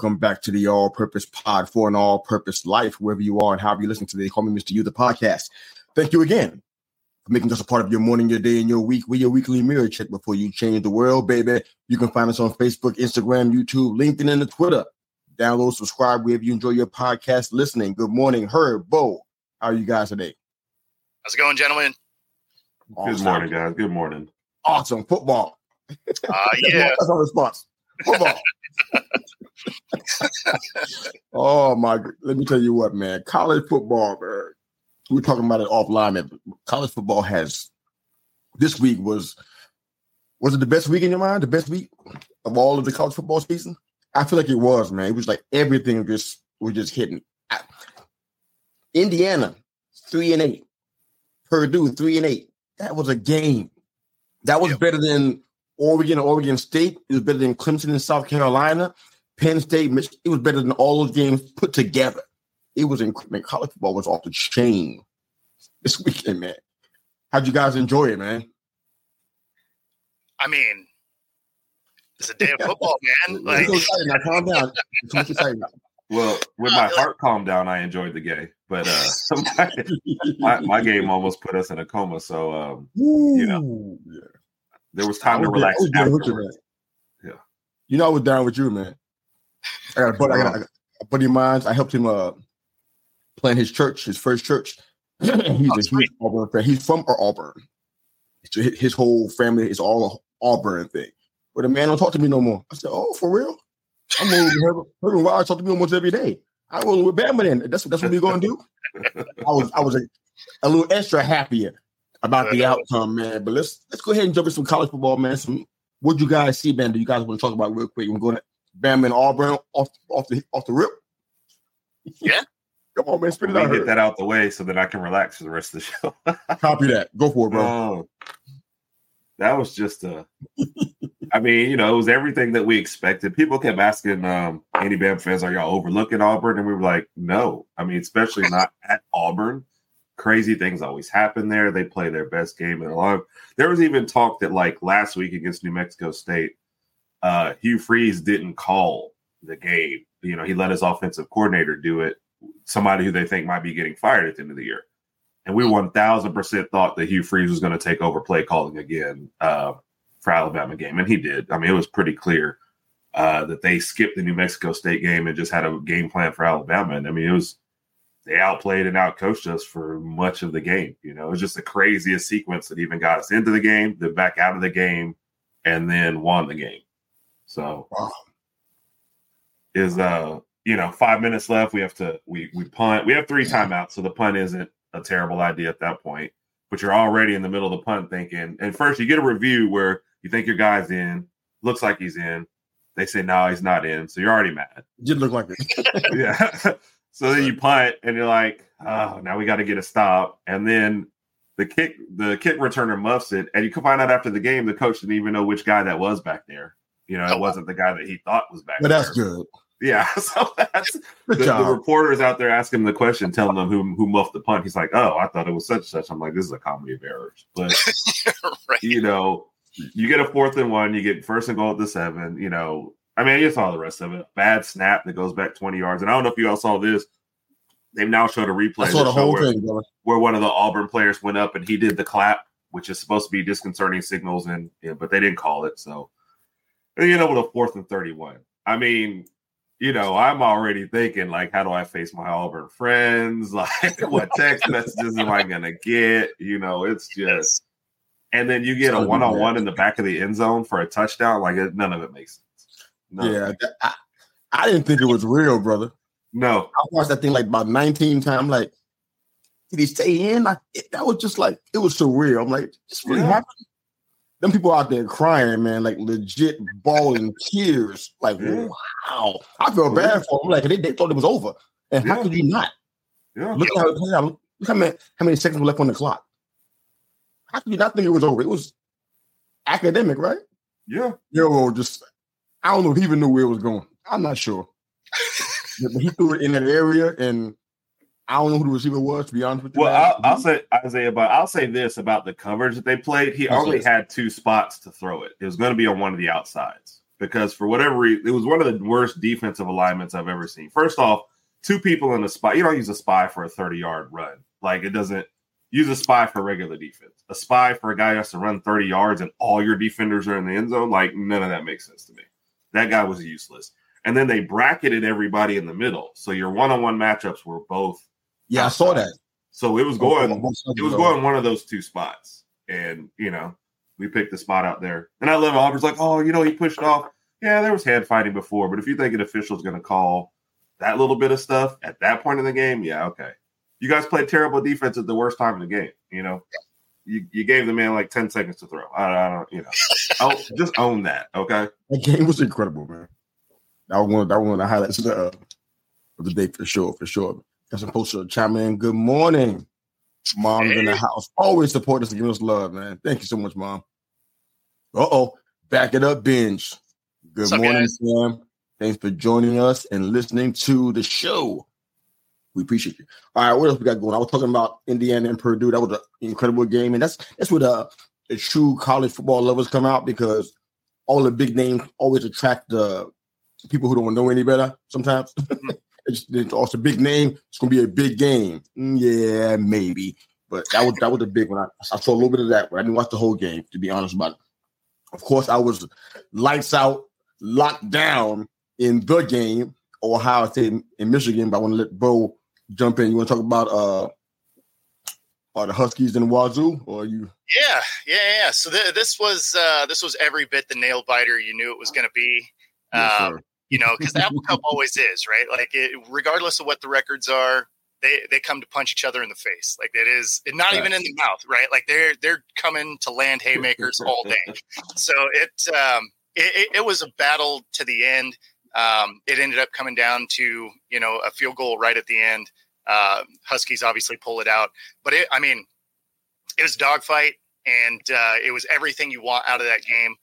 Welcome back to the All Purpose Pod for an All Purpose Life, wherever you are and however you listen to the Call Me Mistayu, the podcast. Thank you again for making us a part of your morning, your day, and your week. We're your weekly mirror check before you change the world, baby. You can find us on Facebook, Instagram, YouTube, LinkedIn, and the Twitter. Download, subscribe wherever you enjoy your podcast listening. Good morning, Herb, Bo. How are you guys today? How's it going, gentlemen? Awesome. Good morning, guys. Good morning. Awesome football. Uh, yeah. That's our response. Football. oh my! Let me tell you what, man. College football, man. We are talking about it offline, man. College football has this week was was it the best week in your mind? The best week of all of the college football season? I feel like it was, man. It was like everything just was just hitting. Indiana three and eight, Purdue three and eight. That was a game. That was better than Oregon, Oregon State. It was better than Clemson and South Carolina. Penn State, Michigan, it was better than all those games put together. It was incredible. College football was off the chain this weekend, man. How'd you guys enjoy it, man? I mean, it's a day of football, man. Like, now, calm down. Well, with my heart calmed down, I enjoyed the game. But uh, my, my, my, game almost put us in a coma. So, um, you know, yeah. There was time was to relax. You, yeah. You know, I was down with you, man. I got a buddy, I got a buddy of mine. I helped him uh, plan his church, his first church. he's a huge Auburn fan. He's from Auburn. His whole family is all Auburn thing. But the man don't talk to me no more. I said, "Oh, for real? I'm rolling with Herbert Wild. Talk to me almost every day. I roll with Bama. Then that's that's what we're gonna do." I was I was a, a little extra happier about the outcome, man. But let's let's go ahead and jump into some college football, man. Some what you guys see, man? Do you guys want to talk about real quick? We're going to Bama and Auburn off off the off the rip. Yeah. Come on, man. Spit it out. Get that out the way so that I can relax for the rest of the show. Copy that. Go for it, bro. Oh, that was just a. I mean, you know, it was everything that we expected. People kept asking um, any Bam fans, "Are y'all overlooking Auburn?" And we were like, "No." I mean, especially not at Auburn. Crazy things always happen there. They play their best game in a lot. Of, there was even talk that like last week against New Mexico State, uh, Hugh Freeze didn't call the game. You know, he let his offensive coordinator do it. Somebody who they think might be getting fired at the end of the year. And we one thousand percent thought that Hugh Freeze was going to take over play calling again uh, for Alabama game, and he did. I mean, it was pretty clear uh, that they skipped the New Mexico State game and just had a game plan for Alabama. And I mean, it was they outplayed and outcoached us for much of the game. You know, it was just the craziest sequence that even got us into the game, then back out of the game, and then won the game. So wow. is uh you know five minutes left. We have to we we punt. We have three timeouts, so the punt isn't a terrible idea at that point. But you're already in the middle of the punt thinking. And first, you get a review where you think your guy's in, looks like he's in. They say no, he's not in, so you're already mad. Didn't look like it. yeah. So then you punt, and you're like, oh, now we got to get a stop, and then the kick the kick returner muffs it, and you can find out after the game the coach didn't even know which guy that was back there. You know, it wasn't the guy that he thought was back. But there. that's good. Yeah, so that's the, the, reporters out there asking the question, telling them who who muffed the punt. He's like, "Oh, I thought it was such and such." I'm like, "This is a comedy of errors." But right. you know, you get a fourth and one, you get first and goal at the seven. You know, I mean, you saw the rest of it. Bad snap that goes back 20 yards, and I don't know if you all saw this. They've now showed a replay. I saw the whole where, thing, where one of the Auburn players went up and he did the clap, which is supposed to be disconcerting signals, and yeah, but they didn't call it. So you know, with a fourth and 31. I mean, you know, I'm already thinking, like, how do I face my Auburn friends? Like, what text messages am I going to get? You know, it's just, and then you get a one on one in the back of the end zone for a touchdown. Like none of it makes sense. None yeah, I, I didn't think it was real, brother. No, I watched that thing like about 19 times. I'm like, did he stay in? Like it, that was just like it was surreal. I'm like, this really yeah. happened. Them people out there crying, man, like legit bawling tears. Like, yeah. wow. I feel bad for them. Like they, they thought it was over. And yeah. how could you not? Yeah. Look how look how many how many seconds were left on the clock. How could you not think it was over? It was academic, right? Yeah. Yo, just I don't know if he even knew where it was going. I'm not sure. he threw it in that area, and I don't know who the receiver was. To be honest with you, well, I'll, I'll, say Isaiah, but I'll say this about the coverage that they played. He only had two spots to throw it. It was going to be on one of the outsides because for whatever reason, it was one of the worst defensive alignments I've ever seen. First off, two people in a spy. You don't use a spy for a 30 yard run. Like it doesn't use a spy for regular defense. A spy for a guy who has to run 30 yards and all your defenders are in the end zone. Like none of that makes sense to me. That guy was useless. And then they bracketed everybody in the middle. So your one on one matchups were both. Yeah, outside. I saw that. So it was oh, going, oh, oh, it was going one of those two spots. And, you know, we picked the spot out there. And I love Auburn's like, oh, you know, he pushed off. Yeah, there was hand fighting before. But if you think an official's going to call that little bit of stuff at that point in the game, yeah, okay. You guys played terrible defense at the worst time in the game. You know, you, you gave the man like 10 seconds to throw. I, I don't, you know, I'll, just own that. Okay. That game was incredible, man. That was one, that was one of the highlights of the, uh, of the day for sure, for sure. Got some poster chime in. Good morning. Mom's hey. in the house. Always support us and give us love, man. Thank you so much, mom. Uh oh. Back it up, binge. Good What's morning, Sam. Thanks for joining us and listening to the show. We appreciate you. All right, what else we got going? I was talking about Indiana and Purdue. That was an incredible game, and that's that's where the, the true college football lovers come out because all the big names always attract the people who don't know any better. Sometimes it's, it's also a big name. It's gonna be a big game. Mm, yeah, maybe, but that was that was a big one. I, I saw a little bit of that, but I didn't watch the whole game to be honest about it. Of course, I was lights out, locked down in the game, Ohio State in Michigan. But I want to let Bo jump in. You want to talk about uh are the Huskies in Wazoo, or you? Yeah, yeah, yeah. So th- this was uh, this was every bit the nail biter you knew it was going to be. Yes, um, you know, because the Apple Cup always is, right? Like, it, regardless of what the records are, they they come to punch each other in the face. Like it is not even in the mouth, right? Like they're they're coming to land haymakers all day. So it um it, it, was a battle to the end. Um, it ended up coming down to you know a field goal right at the end. Uh, Huskies obviously pull it out, but it, I mean, it was dogfight, and uh, it was everything you want out of that game.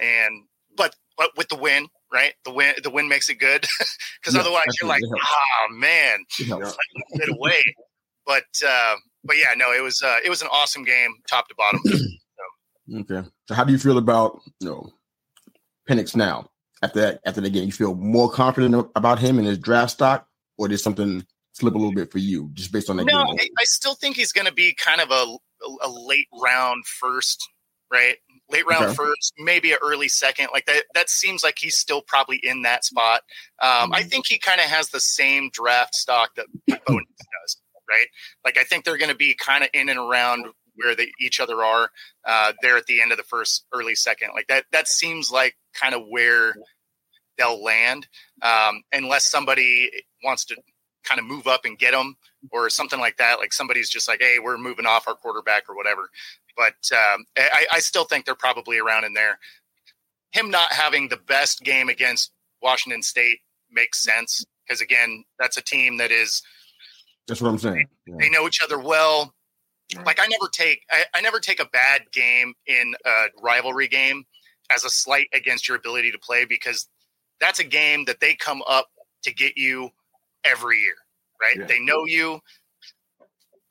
And but but with the win, right? The win the win makes it good because yeah, otherwise you're like, oh man, yeah. it away. But uh, but yeah, no, it was uh, it was an awesome game, top to bottom. so. Okay, so how do you feel about you know Penix now? after that, after the game? You feel more confident about him and his draft stock, or did something slip a little bit for you just based on that? No, I, I, still think he's going to be kind of a, a late round first, right? Late round okay. first, maybe an early second. Like that. That seems like he's still probably in that spot. Um, I mm-hmm. think he kind of has the same draft stock that Bo Nix does, right? Like I think they're going to be kind of in and around where they each other are uh, there at the end of the first early second like that that seems like kind of where they'll land um, unless somebody wants to kind of move up and get them or something like that. Like somebody's just like, hey, we're moving off our quarterback or whatever. But um, I, I still think they're probably around in there. Him not having the best game against Washington State makes sense because again, that's a team that is. That's what I'm saying. Yeah. They know each other well. Like I never take I, I never take a bad game in a rivalry game as a slight against your ability to play because that's a game that they come up to get you every year, right? Yeah. They know you.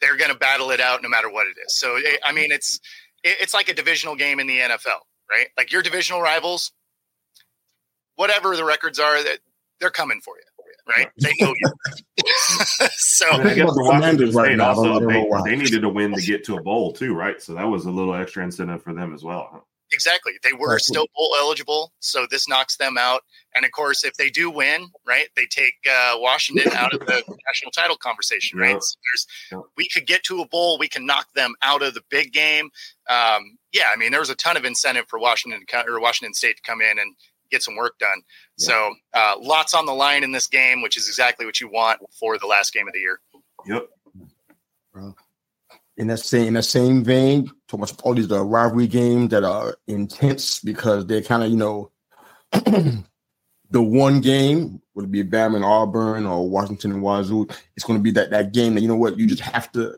They're going to battle it out no matter what it is. So, eh, I mean, it's it's like a divisional game in the NFL, right? Like your divisional rivals, whatever the records are, that they're coming for you. Right, they know you. so I, I guess the Washington State right also they, they needed to win to get to a bowl too, right? So that was a little extra incentive for them as well. Exactly. They were still bowl eligible, so this knocks them out. And of course, if they do win, right, they take uh, Washington out of the national title conversation, right? Yeah. So there's, yeah. we could get to a bowl, we can knock them out of the big game. Um, yeah, I mean, there was a ton of incentive for Washington or Washington State to come in and get some work done. Yeah. So uh, lots on the line in this game, which is exactly what you want for the last game of the year. Yep. In that same in that same vein, talking about all these uh, rivalry games that are intense because they're kind of you know the one game would be Bama and Auburn or Washington and Wazoo. It's going to be that that game that you know what you just have to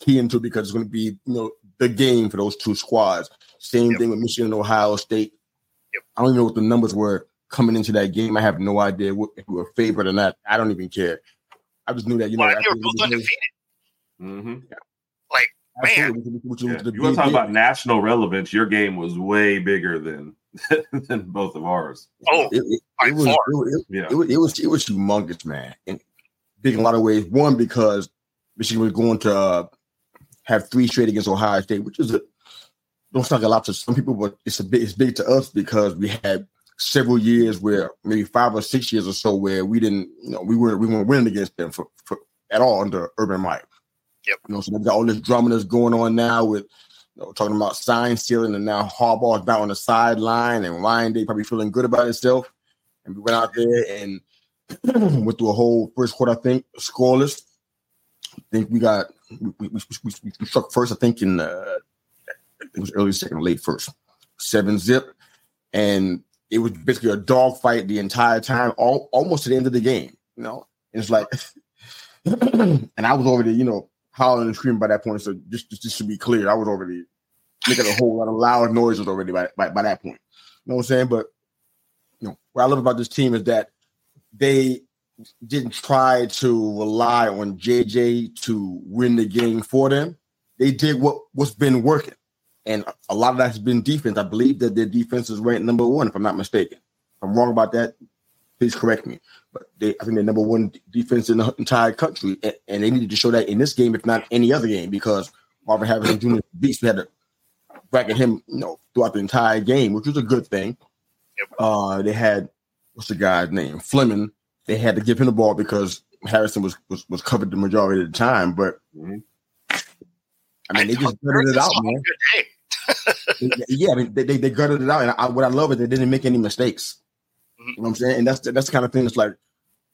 key into because it's going to be you know the game for those two squads. Same yep. thing with Michigan and Ohio State. Yep. I don't even know what the numbers were coming into that game. I have no idea what, if we were favored or not. I don't even care. I just knew that you know. Well, they were both undefeated. Mm-hmm. Yeah. Like man, which, which, yeah. you want to talk about national relevance? Your game was way bigger than than both of ours. Oh, it, it, it was, it, yeah. it, was it was it was humongous, man, and big in a lot of ways. One because Michigan was going to uh, have three straight against Ohio State, which is a don't sound like a lot to some people, but it's a big it's big to us because we had several years where maybe five or six years or so where we didn't, you know, we weren't we weren't winning against them for, for at all under Urban Meyer. Yep. You know, so they've got all this drama that's going on now with you know, talking about sign stealing, and now Harbaugh's back on the sideline, and Ryan Day probably feeling good about himself. And we went out there and went through a whole first quarter, I think, scoreless. I think we got we, we, we, we struck first, I think, in uh, it was early second, late first, seven zip, and it was basically a dogfight the entire time, all, almost to the end of the game. You know, and it's like, and I was already, you know, hollering and screaming by that point. So just, just, just to be clear, I was already making a whole lot of loud noises already by, by, by that point. You know what I'm saying? But you know, what I love about this team is that they didn't try to rely on JJ to win the game for them. They did what what's been working. And a lot of that has been defense. I believe that their defense is ranked number one, if I'm not mistaken. If I'm wrong about that, please correct me. But they, I think they're number one defense in the entire country, and, and, they needed to show that in this game, if not any other game, because Marvin Harrison Jr. beast. We had to bracket him, you know, throughout the entire game, which was a good thing. Uh, they had what's the guy's name, Fleming. They had to give him the ball because Harrison was was, was covered the majority of the time, but. Mm-hmm. I mean, I they just gutted it out, man yeah, I mean, they, they, they gutted it out, and I, what I love is they didn't make any mistakes. You know what I'm saying? And that's that's the kind of thing that's like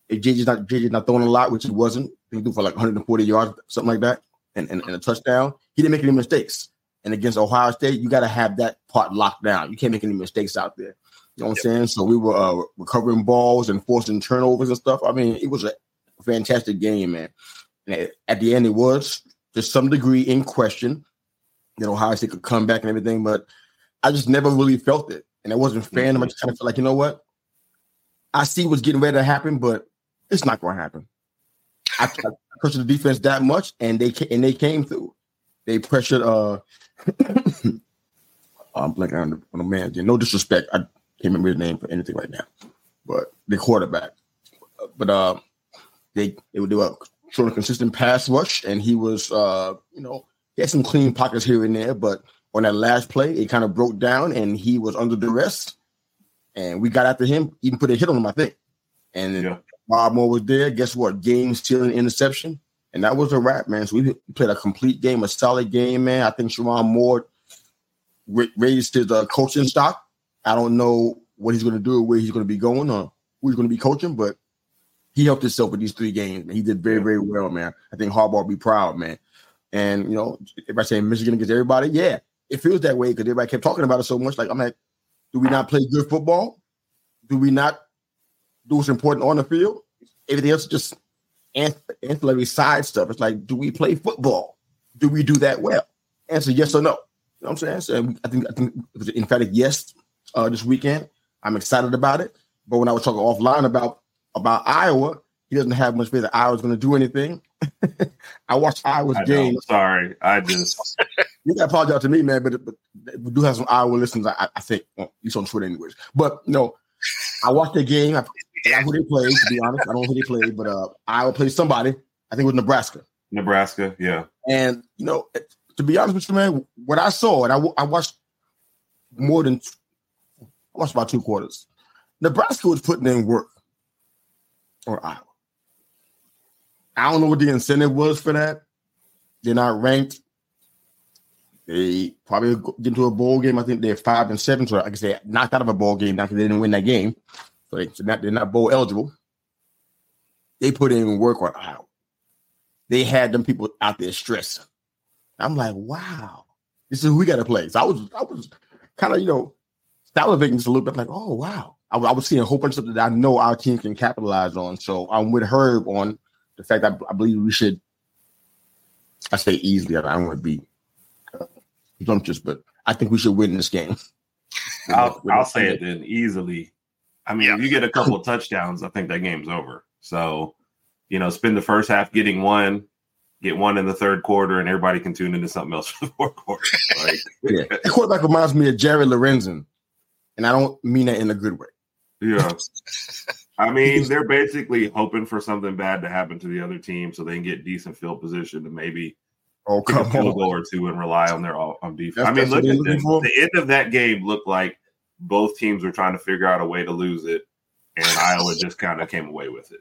if JJ's not JJ's not throwing a lot, which he wasn't, he threw for like 140 yards, something like that, and, and, and a touchdown. He didn't make any mistakes. And against Ohio State, you got to have that part locked down. You can't make any mistakes out there. You know what I'm saying? So we were uh, recovering balls and forcing turnovers and stuff. I mean, it was a fantastic game, man. And at the end, it was to some degree in question you know, Ohio State could come back and everything, but I just never really felt it. And I wasn't fan of I just kind of felt like, you know what? I see what's getting ready to happen, but it's not going to happen. I, I pressured the defense that much, and they and they came through. They pressured. uh I'm blanking on the, on the man. No disrespect, I can't remember his name for anything right now, but the quarterback. But uh, they they would do a showing a consistent pass rush, and he was uh you know he had some clean pockets here and there, but on that last play, it kind of broke down and he was under duress. And we got after him, even put a hit on him, I think. And yeah. Rod Moore was there. Guess what? Game stealing interception. And that was a wrap, man. So we played a complete game, a solid game, man. I think Sherrone Moore raised his uh, coaching stock. I don't know what he's going to do or where he's going to be going or who he's going to be coaching, but he helped himself with these three games. Man. He did very, very well, man. I think Harbaugh be proud, man. And you know, if I say Michigan against everybody, yeah, it feels that way because everybody kept talking about it so much. Like I'm like, do we not play good football? Do we not do what's important on the field? Everything else is just ancillary side stuff. It's like, do we play football? Do we do that well? Answer yes or no. You know what I'm saying? So I think I think it was an emphatic yes uh, this weekend. I'm excited about it. But when I was talking offline about about Iowa, he doesn't have much faith that Iowa's going to do anything. I watched Iowa's I game. Know. Sorry, I just you got to apologize to me, man. But, but we do have some Iowa listeners. I, I think well, at least on Twitter, anyways. But you know, I watched the game. I, I who they played. To be honest, I don't know who they played, but uh, Iowa played somebody. I think it was Nebraska. Nebraska, yeah. And you know, to be honest with you, man, what I saw, and I, I watched more than I watched about two quarters. Nebraska was putting in work or Iowa. I don't know what the incentive was for that. They're not ranked. They probably get into a bowl game. I think they're five and seven, so I guess they knocked out of a bowl game because they didn't win that game. So, they, so not, they're not bowl eligible. They put in work on Iowa. They had them people out there stressing. I'm like, wow, this is who we got to play. So I was, I was kind of, you know, salivating just a little bit, like, oh wow. I, I, was seeing a whole bunch of stuff that I know our team can capitalize on. So I'm with Herb on the fact that I believe we should. I say easily. I don't want to be presumptuous, but I think we should win this game. I'll, I'll say it then easily. I mean, yeah. if you get a couple of touchdowns, I think that game's over. So, you know, spend the first half getting one, get one in the third quarter, and everybody can tune into something else for the fourth quarter. Like, yeah, the quarterback reminds me of Jared Lorenzen, and I don't mean that in a good way. Yeah. I mean, they're basically hoping for something bad to happen to the other team so they can get decent field position to maybe oh, come a field goal or two and rely on their on defense. That's, I mean, look at this. The end of that game looked like both teams were trying to figure out a way to lose it, and Iowa just kind of came away with it.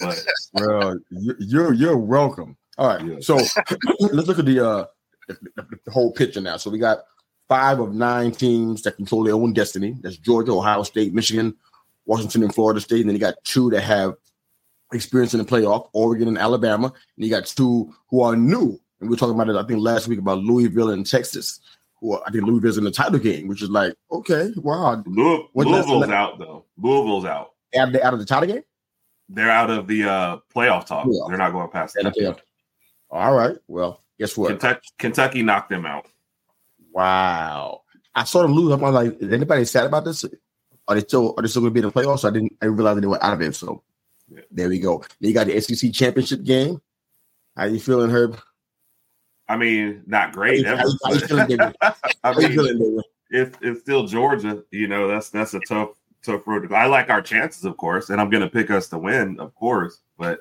But well, you're you're welcome. All right, yeah. so let's look at the uh the, the whole picture now. So we got five of nine teams that control their own destiny. That's Georgia, Ohio State, Michigan, Washington, and Florida State. And then you got two that have experience in the playoff, Oregon and Alabama. And you got two who are new. And we were talking about it, I think, last week about Louisville and Texas. Who are, I think Louisville's in the title game, which is like, okay, wow. Louis, Louisville's out though. Louisville's out. Out of, out of the title game? They're out of the uh, playoff talk. Playoff. They're not going past that. All right. Well, guess what? Kentucky, Kentucky knocked them out. Wow. I saw them lose. I'm like, is anybody sad about this? Are they still are they still going to be in the playoffs? I didn't I didn't realize they were out of it. So yeah. there we go. Then you got the SEC championship game. How are you feeling, Herb? I mean, not great. How, you, how you feeling, I mean, feeling, It's, it's still Georgia. You know, that's that's a tough tough road to. I like our chances, of course, and I'm going to pick us to win, of course. But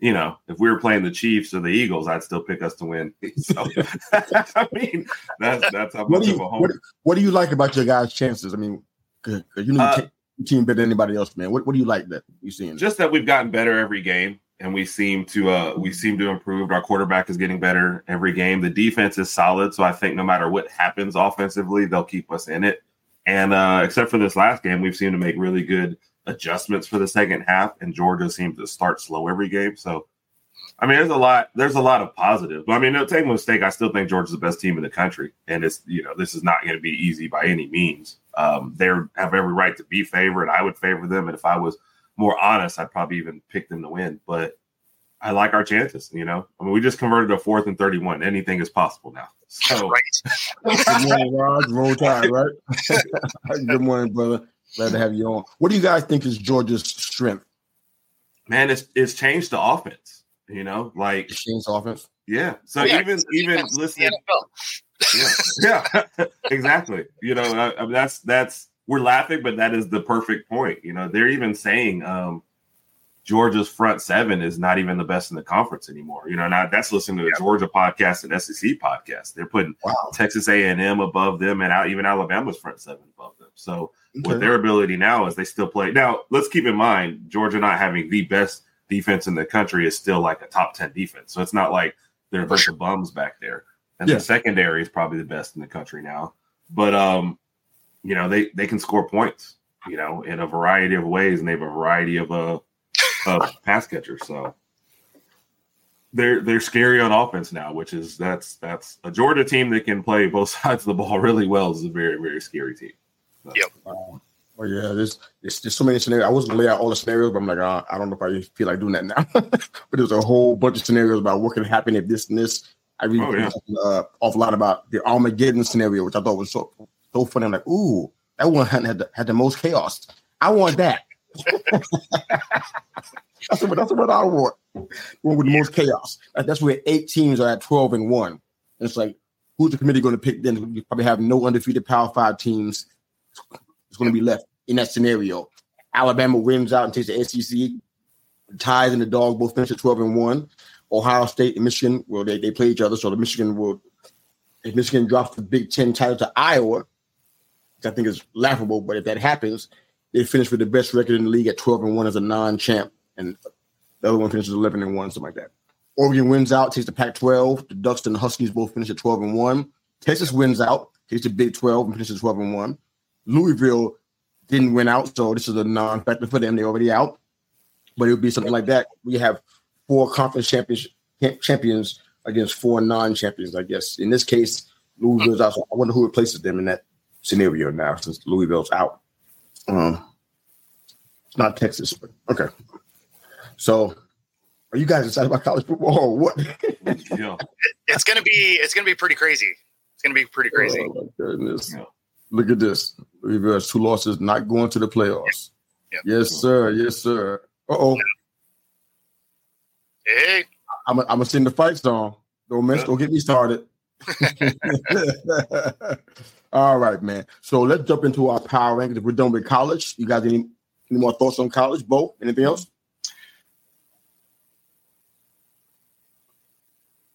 you know, if we were playing the Chiefs or the Eagles, I'd still pick us to win. So, I mean, that's that's how much you, of a home. What, what, do you like about your guys' chances? I mean, you know, uh, team better than anybody else, man. What, what do you like that you seeing? Just that we've gotten better every game, and we seem to uh we seem to improve. Our quarterback is getting better every game. The defense is solid, so I think no matter what happens offensively, they'll keep us in it. And uh except for this last game, we've seemed to make really good adjustments for the second half, and Georgia seems to start slow every game. So, I mean, there's a lot. There's a lot of positive. But I mean, no, take mistake. I still think Georgia's the best team in the country, and it's you know this is not going to be easy by any means. Um, they have every right to be favored. I would favor them, and if I was more honest, I'd probably even pick them to win. But I like our chances. You know, I mean, we just converted a fourth and thirty-one. Anything is possible now. So, right. Good morning, Rod. Roll Tide, right? Good morning, brother. Glad to have you on. What do you guys think is Georgia's strength? Man, it's it's changed the offense. You know, like it's changed the offense. Yeah. So yeah, even even listening. Yeah, yeah, exactly. You know, I, I mean, that's that's we're laughing, but that is the perfect point. You know, they're even saying um, Georgia's front seven is not even the best in the conference anymore. You know, now that's listening to the Georgia podcast and SEC podcast. They're putting wow. Texas A and M above them, and out even Alabama's front seven above them. So okay. with their ability now, is they still play. Now let's keep in mind Georgia not having the best defense in the country is still like a top ten defense. So it's not like they're a bunch of bums back there. And yeah. the secondary is probably the best in the country now. But um, you know, they they can score points, you know, in a variety of ways, and they have a variety of uh uh, pass catchers So they're they're scary on offense now, which is that's that's a Georgia team that can play both sides of the ball really well is a very very scary team. So. Yep. Um, oh yeah, there's, there's there's so many scenarios. I wasn't gonna lay out all the scenarios, but I'm like, uh, I don't know if I feel like doing that now. but there's a whole bunch of scenarios about what can happen if this and this. I read oh, yeah. uh, awful lot about the Armageddon scenario, which I thought was so so funny. I'm like, ooh, that one had the, had the most chaos. I want that that's, what, that's what I want. One with the most chaos. That's where eight teams are at 12 and 1. And it's like, who's the committee going to pick then? You probably have no undefeated Power Five teams. It's going to be left in that scenario. Alabama wins out and takes the SEC. Tide and the dog both finish at 12 and 1. Ohio State and Michigan, well, they, they play each other. So the Michigan will, if Michigan drops the Big Ten title to Iowa, I think is laughable. But if that happens, they finish with the best record in the league at 12 and 1 as a non-champ, and the other one finishes 11 and 1, something like that. Oregon wins out, takes the Pac-12. The Ducks and the Huskies both finish at 12 and 1. Texas wins out, takes the Big 12 and finishes 12 and 1. Louisville didn't win out, so this is a non-factor for them. They're already out. But it would be something like that. We have four conference champions champions against four non-champions, I guess. In this case, Louisville's out. So I wonder who replaces them in that scenario now, since Louisville's out. Um, it's not Texas, but okay. So, are you guys excited about college football or what? yeah. It's gonna be it's gonna be pretty crazy. It's gonna be pretty crazy. Oh my goodness! Yeah. Look at this. Louisville has two losses, not going to the playoffs. Yep. Yes, sir. Yes, sir. Uh oh. Hey. I'm gonna send the fight song. Don't miss. Don't get me started. All right, man. So let's jump into our power rankings. If we're done with college, you guys any any more thoughts on college? Bo, anything else?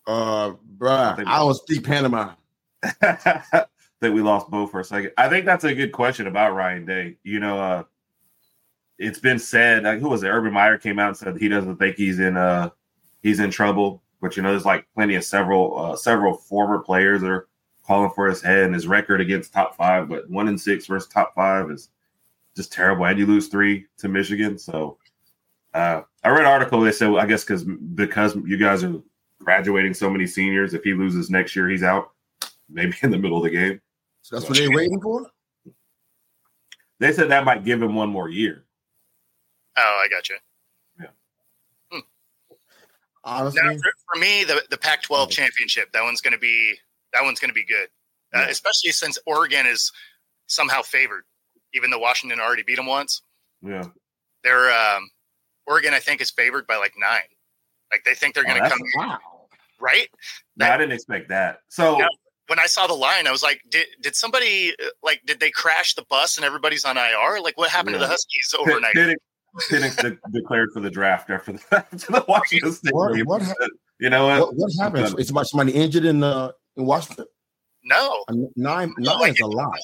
Uh, bruh, I, I don't speak Panama. I think we lost Bo for a second. I think that's a good question about Ryan Day. You know, uh, it's been said. Like, who was it? Urban Meyer came out and said he doesn't think he's in uh he's in trouble. But you know, there's like plenty of several uh, several former players that are calling for his head and his record against top five, but one in six versus top five is just terrible. And you lose three to Michigan. So uh, I read an article. They said, well, I guess because because you guys are graduating so many seniors, if he loses next year, he's out. Maybe in the middle of the game. So that's so, what they're waiting for. They said that might give him one more year. Oh, I got you. Yeah. Honestly, now, for, for, me, the the Pac-12 championship that one's going to be that one's going to be good, uh, yeah. uh, especially since Oregon is somehow favored, even though Washington already beat them once. Yeah, they're um, Oregon. I think is favored by like nine. Like they think they're going to oh, come. Wow. Right? That, no, I didn't expect that. So. when I saw the line, I was like, "Did did somebody uh, like did they crash the bus and everybody's on IR? Like, what happened yeah. to the Huskies overnight?" Penix de- declared for the draft after the, after the Washington State what, game. What you know what? What, what happened? Is somebody injured in uh, in Washington? No, nine no, nine is a lot.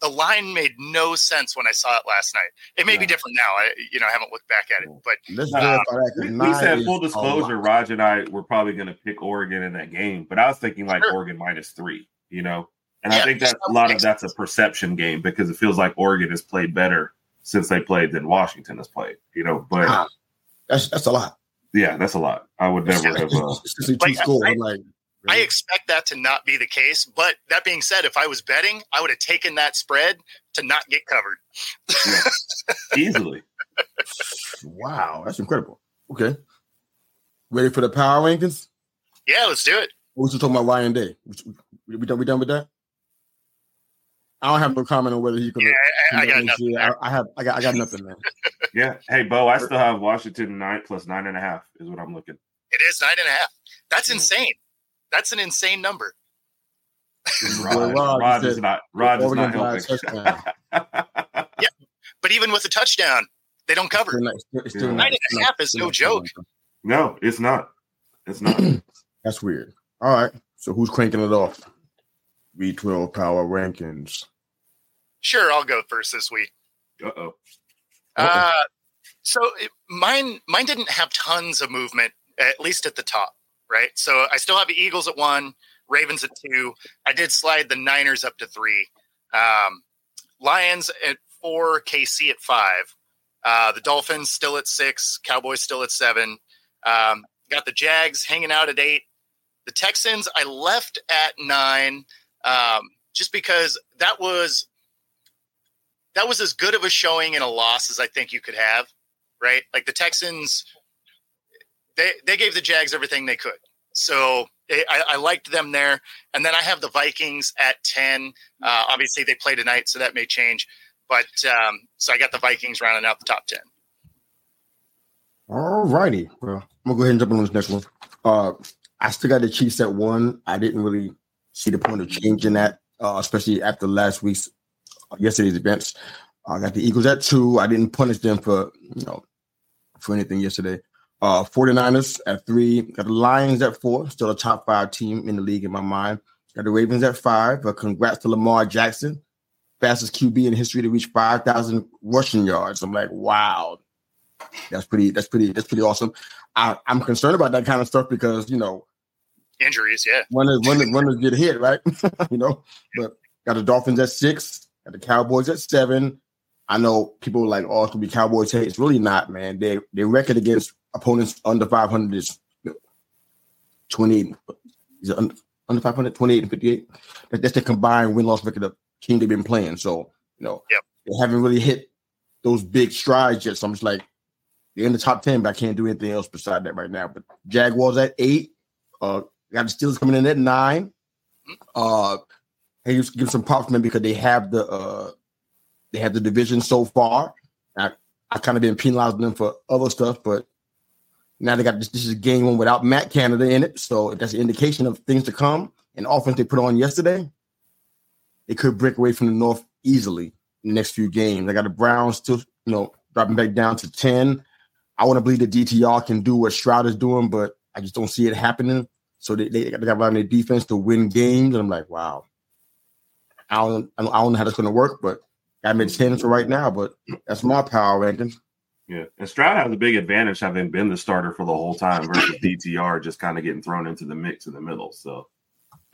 The line made no sense when I saw it last night. It may be different now. I you know I haven't looked back at it, but uh, we, we said full disclosure. Raj and I were probably going to pick Oregon in that game, but I was thinking like sure. Oregon minus three. You know, and yeah, I think that a lot of that's a perception game because it feels like Oregon has played better since they played than Washington has played. You know, but ah, that's that's a lot. Yeah, that's a lot. I would never have. Uh, like, I, like, I expect that to not be the case. But that being said, if I was betting, I would have taken that spread to not get covered. yeah, easily. Wow, that's incredible. Okay, ready for the power rankings? Yeah, let's do it. We should talk about Ryan Day. We, we done? We done with that? I don't have no comment on whether he can. Yeah, I, I got nothing. I, I, have. I got. I got nothing, man. yeah. Hey, Bo. I still have Washington nine plus nine and a half is what I'm looking. It is nine and a half. That's insane. That's an insane number. Rod, Rod, Rod is not. Rod is not helping. yeah, but even with a touchdown, they don't cover. It's still it's still nine and a half is no joke. No, it's not. It's not. That's weird. All right. So who's cranking it off? V12 Power Rankings. Sure, I'll go first this week. Uh-oh. Uh So it, mine, mine didn't have tons of movement, at least at the top, right? So I still have the Eagles at one, Ravens at two. I did slide the Niners up to three, um, Lions at four, KC at five, uh, the Dolphins still at six, Cowboys still at seven. Um, got the Jags hanging out at eight. The Texans I left at nine, um, just because that was that was as good of a showing in a loss as I think you could have, right? Like the Texans, they they gave the Jags everything they could, so I, I liked them there. And then I have the Vikings at ten. Uh, obviously, they play tonight, so that may change. But um, so I got the Vikings rounding out the top ten. All righty. Well, I'm gonna go ahead and jump on this next one. Uh, I still got the Chiefs at one. I didn't really see the point of changing that, uh, especially after last week's yesterday's events. I got the Eagles at two. I didn't punish them for you know for anything yesterday. Uh 49ers at three. Got the Lions at four, still a top five team in the league in my mind. Got the Ravens at five. But congrats to Lamar Jackson. fastest QB in history to reach 5,000 rushing yards. I'm like, wow, that's pretty, that's pretty, that's pretty awesome. I, I'm concerned about that kind of stuff because, you know, injuries, yeah. Runners, runners, runners get hit, right? you know, but got the Dolphins at six, got the Cowboys at seven. I know people like, oh, it's gonna be Cowboys hate. It's really not, man. They their record against opponents under 500 is 28. Is it under, under 500, 28 and 58? That, that's the combined win loss record of team they've been playing. So, you know, yep. they haven't really hit those big strides yet. So I'm just like, they're in the top 10, but I can't do anything else beside that right now. But Jaguars at eight, uh, got the Steelers coming in at nine. Uh, hey, just give some props, man, because they have the uh, they have the division so far. I I kind of been penalizing them for other stuff, but now they got this. This is game one without Matt Canada in it, so if that's an indication of things to come. And offense they put on yesterday, they could break away from the North easily in the next few games. I got the Browns still, you know, dropping back down to ten. I want to believe the DTR can do what Stroud is doing, but I just don't see it happening. So they, they, they got around their defense to win games, and I'm like, wow. I don't, I don't know how that's going to work, but I'm at 10 for right now, but that's my power ranking. Yeah, and Stroud has a big advantage having been the starter for the whole time versus DTR just kind of getting thrown into the mix in the middle. So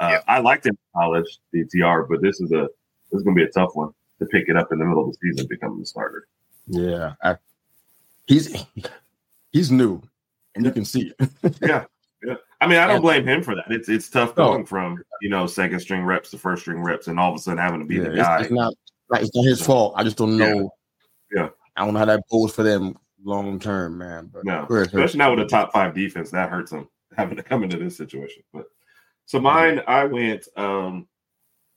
uh, yeah. I liked him in college, DTR, but this is a this is going to be a tough one to pick it up in the middle of the season, becoming the starter. Yeah, I, he's he's new, and you can see it. yeah, yeah. I mean, I don't blame him for that. It's it's tough going from you know second string reps to first string reps, and all of a sudden having to be yeah, the guy. It's, it's not like it's not his fault. I just don't know. Yeah. yeah. I don't know how that goes for them long term, man. But no, especially now with a top five defense, that hurts them having to come into this situation. But so mine, I went um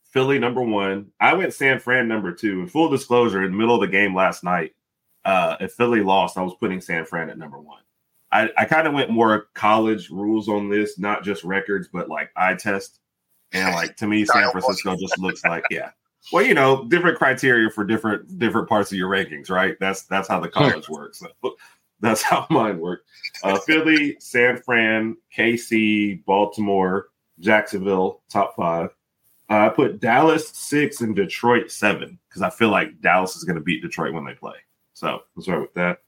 Philly number one. I went San Fran number two. In full disclosure, in the middle of the game last night, uh, if Philly lost, I was putting San Fran at number one. I, I kind of went more college rules on this, not just records, but like eye test. And like to me, San Francisco just looks like, yeah, well, you know, different criteria for different different parts of your rankings, right? That's that's how the college works. So that's how mine worked. Uh, Philly, San Fran, KC, Baltimore, Jacksonville, top five. Uh, I put Dallas six and Detroit seven because I feel like Dallas is going to beat Detroit when they play. So let's start with that.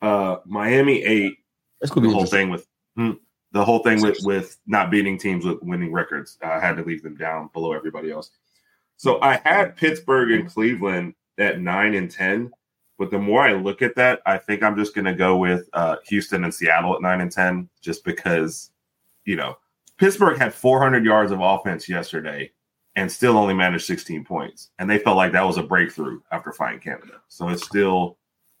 Uh, Miami eight. That's going to be the whole thing with hmm, the whole thing with with not beating teams with winning records. I had to leave them down below everybody else. So I had Pittsburgh and Cleveland at nine and 10. But the more I look at that, I think I'm just going to go with uh, Houston and Seattle at nine and 10, just because, you know, Pittsburgh had 400 yards of offense yesterday and still only managed 16 points. And they felt like that was a breakthrough after fighting Canada. So it's still,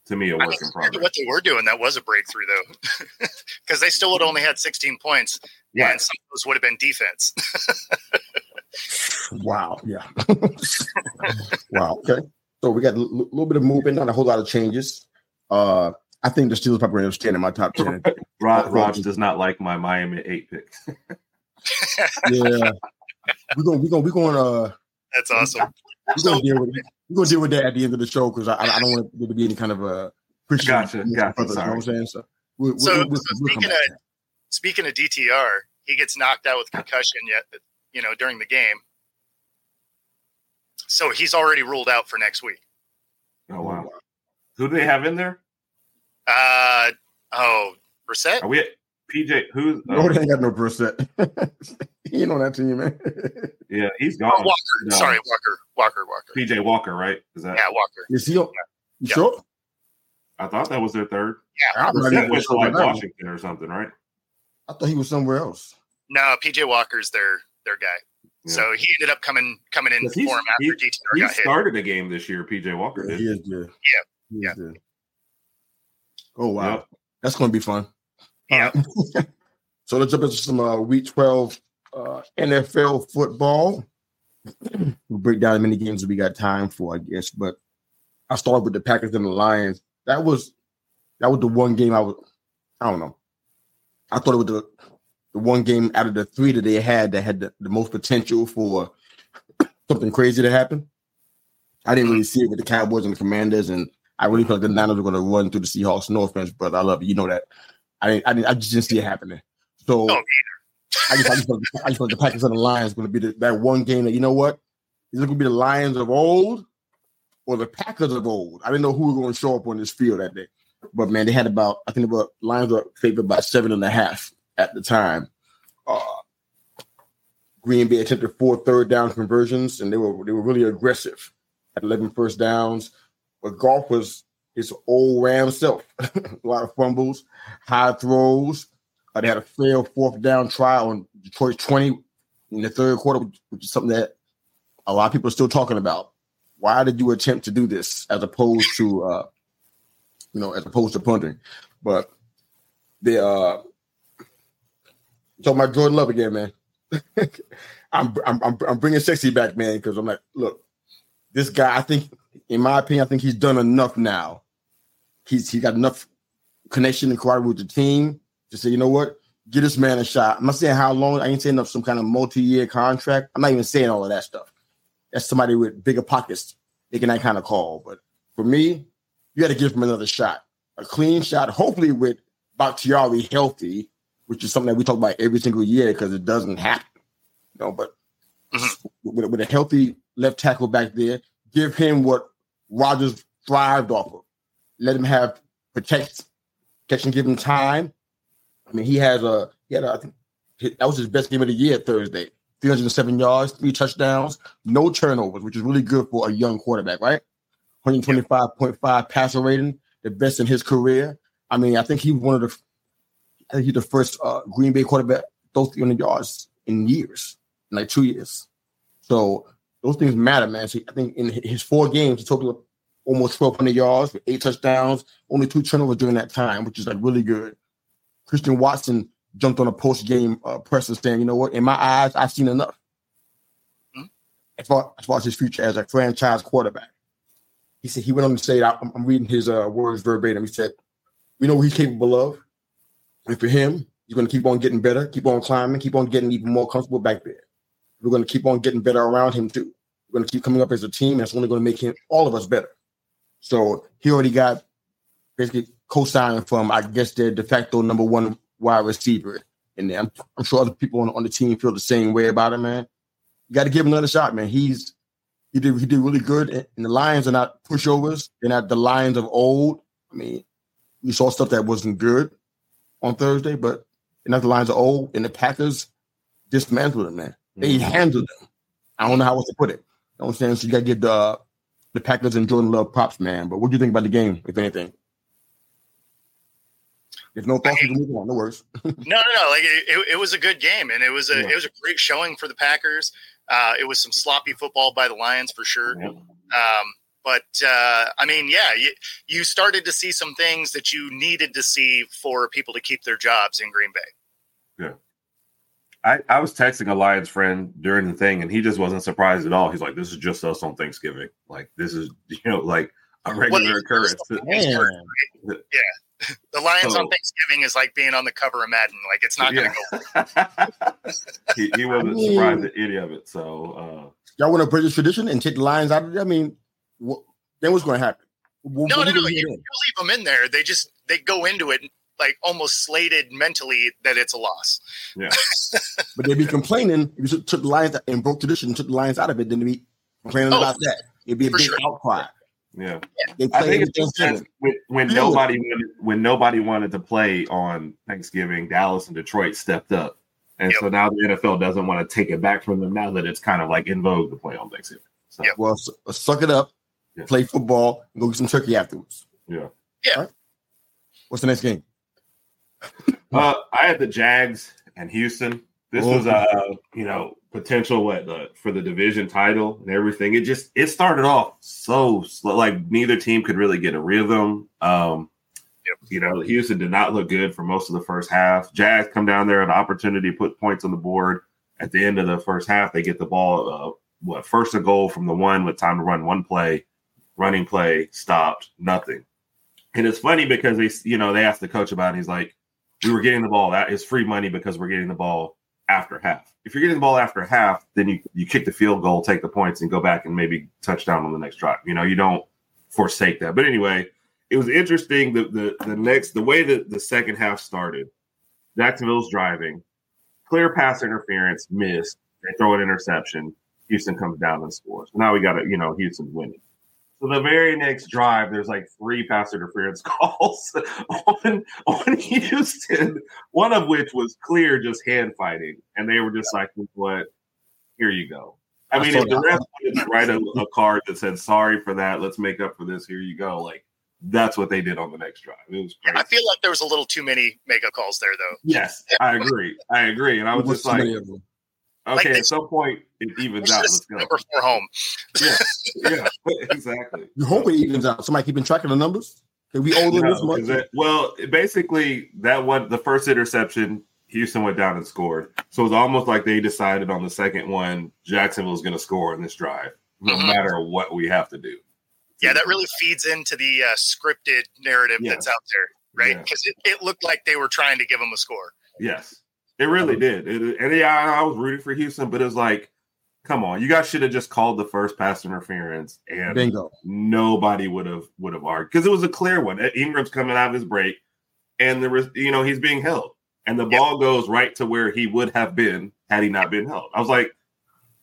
to me, a work in progress. What they were doing, that was a breakthrough, though, because they still would only had 16 points. Yeah. And some of those would have been defense. Wow. Yeah. wow. Okay. So we got a l- little bit of movement, not a whole lot of changes. Uh, I think the Steelers probably stand in my top ten. Rod, Raj does not like my Miami eight pick. yeah, we're gonna we're gonna we're gonna. Uh, That's awesome. We're gonna deal with we're gonna deal with that at the end of the show because I, I don't want there to be any kind of a. Uh, gotcha. Gotcha. Sorry. You know what I'm saying? So, we we so, we so speaking of speaking of DTR, he gets knocked out with concussion yet you know, during the game. So he's already ruled out for next week. Oh wow. Who do they have in there? Uh oh, Brissett. Are we at PJ? Who's? Uh, no, they ain't got no Brissett. he ain't on that team, man. yeah, he's gone. Oh, Walker. No. Sorry, Walker. Walker. Walker. PJ Walker, right? Is that? Yeah, Walker. Is he? You yeah. sure? I thought that was their third. Yeah, Brissett went to like Washington or something, right? I thought he was somewhere else. No, PJ Walker's their their guy. Yeah. So he ended up coming coming in for him after he, DTR he got started hit. a game this year. PJ Walker yeah, did. He is good. Yeah, yeah. Good. Oh wow, yep. that's going to be fun. Yeah. so let's jump into some uh, Week Twelve uh, NFL football. we'll break down as many games as we got time for, I guess. But I started with the Packers and the Lions. That was that was the one game I was. I don't know. I thought it was the the one game out of the three that they had that had the, the most potential for something crazy to happen. I didn't really see it with the Cowboys and the Commanders, and I really felt like the Niners were going to run through the Seahawks. No offense, but I love you. You know that. I didn't, I, didn't, I just didn't see it happening. So oh, I just, I just, felt, I just felt the Packers and the Lions going to be the, that one game that you know what? These are going to be the Lions of old, or the Packers of old. I didn't know who was going to show up on this field that day. But man, they had about I think the Lions were favored by seven and a half at the time. Uh, Green Bay attempted four third down conversions, and they were they were really aggressive at 11 first downs. But Goff was his old Ram self. a lot of fumbles, high throws. Uh, they had a failed fourth down try on Detroit's 20 in the third quarter, which is something that a lot of people are still talking about. Why did you attempt to do this as opposed to, uh, you know, as opposed to punting? But they uh, talking about Jordan Love again, man. I'm, I'm I'm bringing sexy back, man, because I'm like, look, this guy. I think, in my opinion, I think he's done enough now. He's he got enough connection and camaraderie with the team to say, you know what, get this man a shot. I'm not saying how long. I ain't saying up some kind of multi-year contract. I'm not even saying all of that stuff. That's somebody with bigger pockets making that kind of call. But for me, you got to give him another shot, a clean shot. Hopefully, with Bakhtiari healthy, which is something that we talk about every single year because it doesn't happen. You know, but mm-hmm. with, with, a healthy left tackle back there, give him what Rodgers thrived off of. Let him have protect, protection, give him time. I mean, he has a he had a, I think that was his best game of the year Thursday. 307 yards, three touchdowns, no turnovers, which is really good for a young quarterback, right? 125.5 passer rating, the best in his career. I mean, I think he one of the I think he's the first uh, Green Bay quarterback those 300 yards in years, in like two years. So those things matter, man. So I think in his four games, he totaled almost 1,200 yards with eight touchdowns, only two turnovers during that time, which is like really good. Christian Watson jumped on a post game uh, presser saying, you know what, in my eyes, I've seen enough. Mm-hmm. As, far, as far as his future as a franchise quarterback. He said, he went on to say, I'm, I'm reading his uh, words verbatim. He said, we know what he's capable of. And for him, he's going to keep on getting better, keep on climbing, keep on getting even more comfortable back there. We're going to keep on getting better around him too. We're going to keep coming up as a team. That's only going to make him all of us better. So he already got basically co-signing from, I guess, their de facto number one wide receiver there. I'm, I'm sure other people on, on, the team feel the same way about him, man. You got to give him another shot, man. He's he did he did really good, and the Lions are not pushovers. They're not the Lions of old. I mean, we saw stuff that wasn't good on Thursday, but they're the Lions are old. And the Packers dismantled them, man. They mm-hmm. handled them. I don't know how else to put it. You know what I'm saying? So you got to give the the Packers and Jordan Love props, man. But what do you think about the game, if anything? If no thoughts, I mean, move on. No worries. no, no, no. Like it, it, was a good game, and it was a yeah. it was a great showing for the Packers. Uh, it was some sloppy football by the Lions for sure. Yeah. Um, but uh, I mean, yeah, you, you started to see some things that you needed to see for people to keep their jobs in Green Bay. Yeah. I, I was texting a Lions friend during the thing, and he just wasn't surprised at all. He's like, "This is just us on Thanksgiving. Like this is you know like a regular well, occurrence." Yeah, the Lions so, on Thanksgiving is like being on the cover of Madden. Like it's not going to yeah. go. he, he, wasn't I mean, surprised at any of it. So uh, y'all want to break this tradition and take the Lions out of it? I mean, what, then what's going to happen? What, no, no, no. You, you leave them in there. They just they go into it like almost slated mentally that it's a loss. Yeah. but they'd be complaining if you took the Lions and broke tradition, took the Lions out of it, then they'd be complaining oh, about that. It'd be a big sure. outcry. Yeah, yeah. I think it's just when, when nobody wanted, when nobody wanted to play on Thanksgiving, Dallas and Detroit stepped up, and yep. so now the NFL doesn't want to take it back from them now that it's kind of like in vogue to play on Thanksgiving. So. Yep. Well, suck it up, yeah. play football, and go get some turkey afterwards. Yeah, yeah. Right? What's the next game? uh, I had the Jags and Houston. This oh, was uh, you know, potential what the, for the division title and everything. It just it started off so slow, like neither team could really get a rhythm. Um, you know, Houston did not look good for most of the first half. Jags come down there an opportunity to put points on the board at the end of the first half. They get the ball, uh, what first a goal from the one with time to run one play, running play stopped, nothing. And it's funny because they, you know, they asked the coach about it. he's like, we were getting the ball. That is free money because we're getting the ball after half. If you're getting the ball after half, then you, you kick the field goal, take the points, and go back and maybe touchdown on the next drive. You know, you don't forsake that. But anyway, it was interesting the the, the next the way that the second half started. Jacksonville's driving, clear pass interference, missed. They throw an interception. Houston comes down and scores. Now we got it. You know, Houston's winning. So the very next drive, there's like three pass interference calls on on Houston, one of which was clear just hand fighting, and they were just like, "What? Here you go." I mean, if the ref wanted to write a, a card that said "Sorry for that, let's make up for this," here you go. Like that's what they did on the next drive. It was. Crazy. I feel like there was a little too many makeup calls there, though. Yes, I agree. I agree, and I was just like, Okay, like at some point it evens out. Let's go. Number four home. yeah, yeah, exactly. You hope it evens out. Somebody keeping track of the numbers. Can we owe them no, this much? It, well, basically, that one, the first interception, Houston went down and scored. So it was almost like they decided on the second one, Jacksonville is going to score in this drive, no mm-hmm. matter what we have to do. Yeah, that really feeds into the uh, scripted narrative yes. that's out there, right? Because it, it looked like they were trying to give them a score. Yes. It really did. It, and yeah, I was rooting for Houston, but it was like, come on, you guys should have just called the first pass interference, and Bingo. nobody would have would have argued because it was a clear one. Engram's coming out of his break, and there was you know he's being held, and the yep. ball goes right to where he would have been had he not been held. I was like,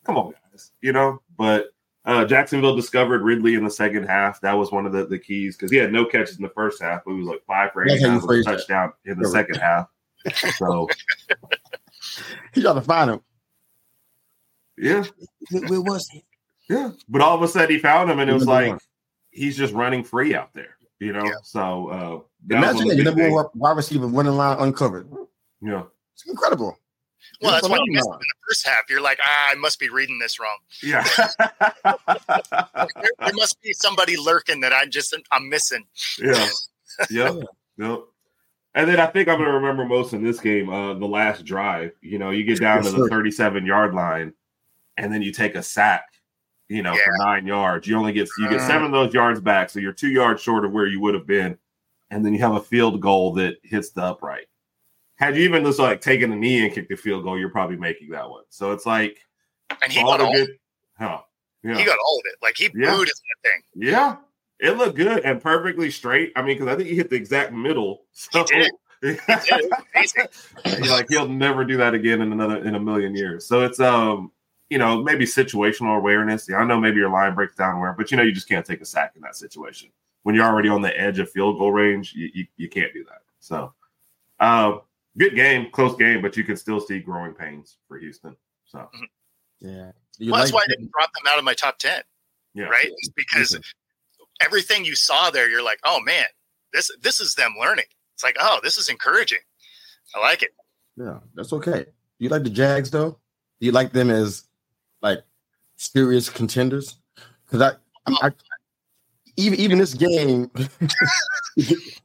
come on, guys, you know. But uh, Jacksonville discovered Ridley in the second half. That was one of the, the keys because he had no catches in the first half, but he was like five for eight a touchdown in the second half. So he's got to find him. Yeah. Where was he? Yeah. But all of a sudden he found him and it was like he's just running free out there, you know? Yeah. So uh imagine that number one wide receiver running line uncovered. Yeah. It's incredible. Well, that's why you missed in the first half. You're like, ah, I must be reading this wrong. Yeah. there, there, must be somebody lurking that I'm just I'm missing. Yeah. Yeah. Yep. And then I think I'm going to remember most in this game, uh, the last drive. You know, you get down to the 37 yard line, and then you take a sack. You know, yeah. for nine yards, you only get you get seven of those yards back, so you're two yards short of where you would have been. And then you have a field goal that hits the upright. Had you even just like taken a knee and kicked the field goal, you're probably making that one. So it's like, and he got all good, huh? Yeah. He got all of it. Like he yeah. booed that thing. Yeah, it looked good and perfectly straight. I mean, because I think he hit the exact middle. So he did. He did. like he'll never do that again in another in a million years. So it's um, you know, maybe situational awareness. Yeah, I know maybe your line breaks down where, but you know, you just can't take a sack in that situation. When you're already on the edge of field goal range, you, you, you can't do that. So uh, good game, close game, but you can still see growing pains for Houston. So mm-hmm. yeah. Well, like that's why I didn't drop them out of my top ten. Yeah. Right? because everything you saw there, you're like, oh man, this this is them learning. It's like, oh, this is encouraging. I like it. Yeah, that's okay. You like the Jags though? You like them as like serious contenders? Because I, I, I, even even this game,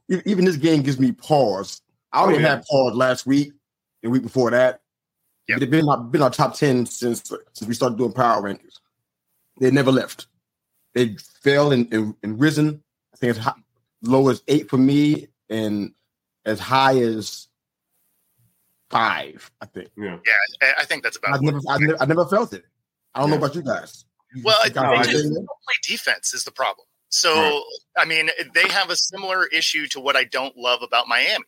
even this game gives me pause. I oh, already oh, yeah. had pause last week, the week before that. Yep. They've been been our top ten since since we started doing power rankings. They never left. They fell and, and, and risen. I think it's high, low as eight for me and as high as five. I think. Yeah, yeah. I think that's about. I've never, I've never, I never felt it. I don't yeah. know about you guys. Well, you they just don't play defense is the problem. So, right. I mean, they have a similar issue to what I don't love about Miami.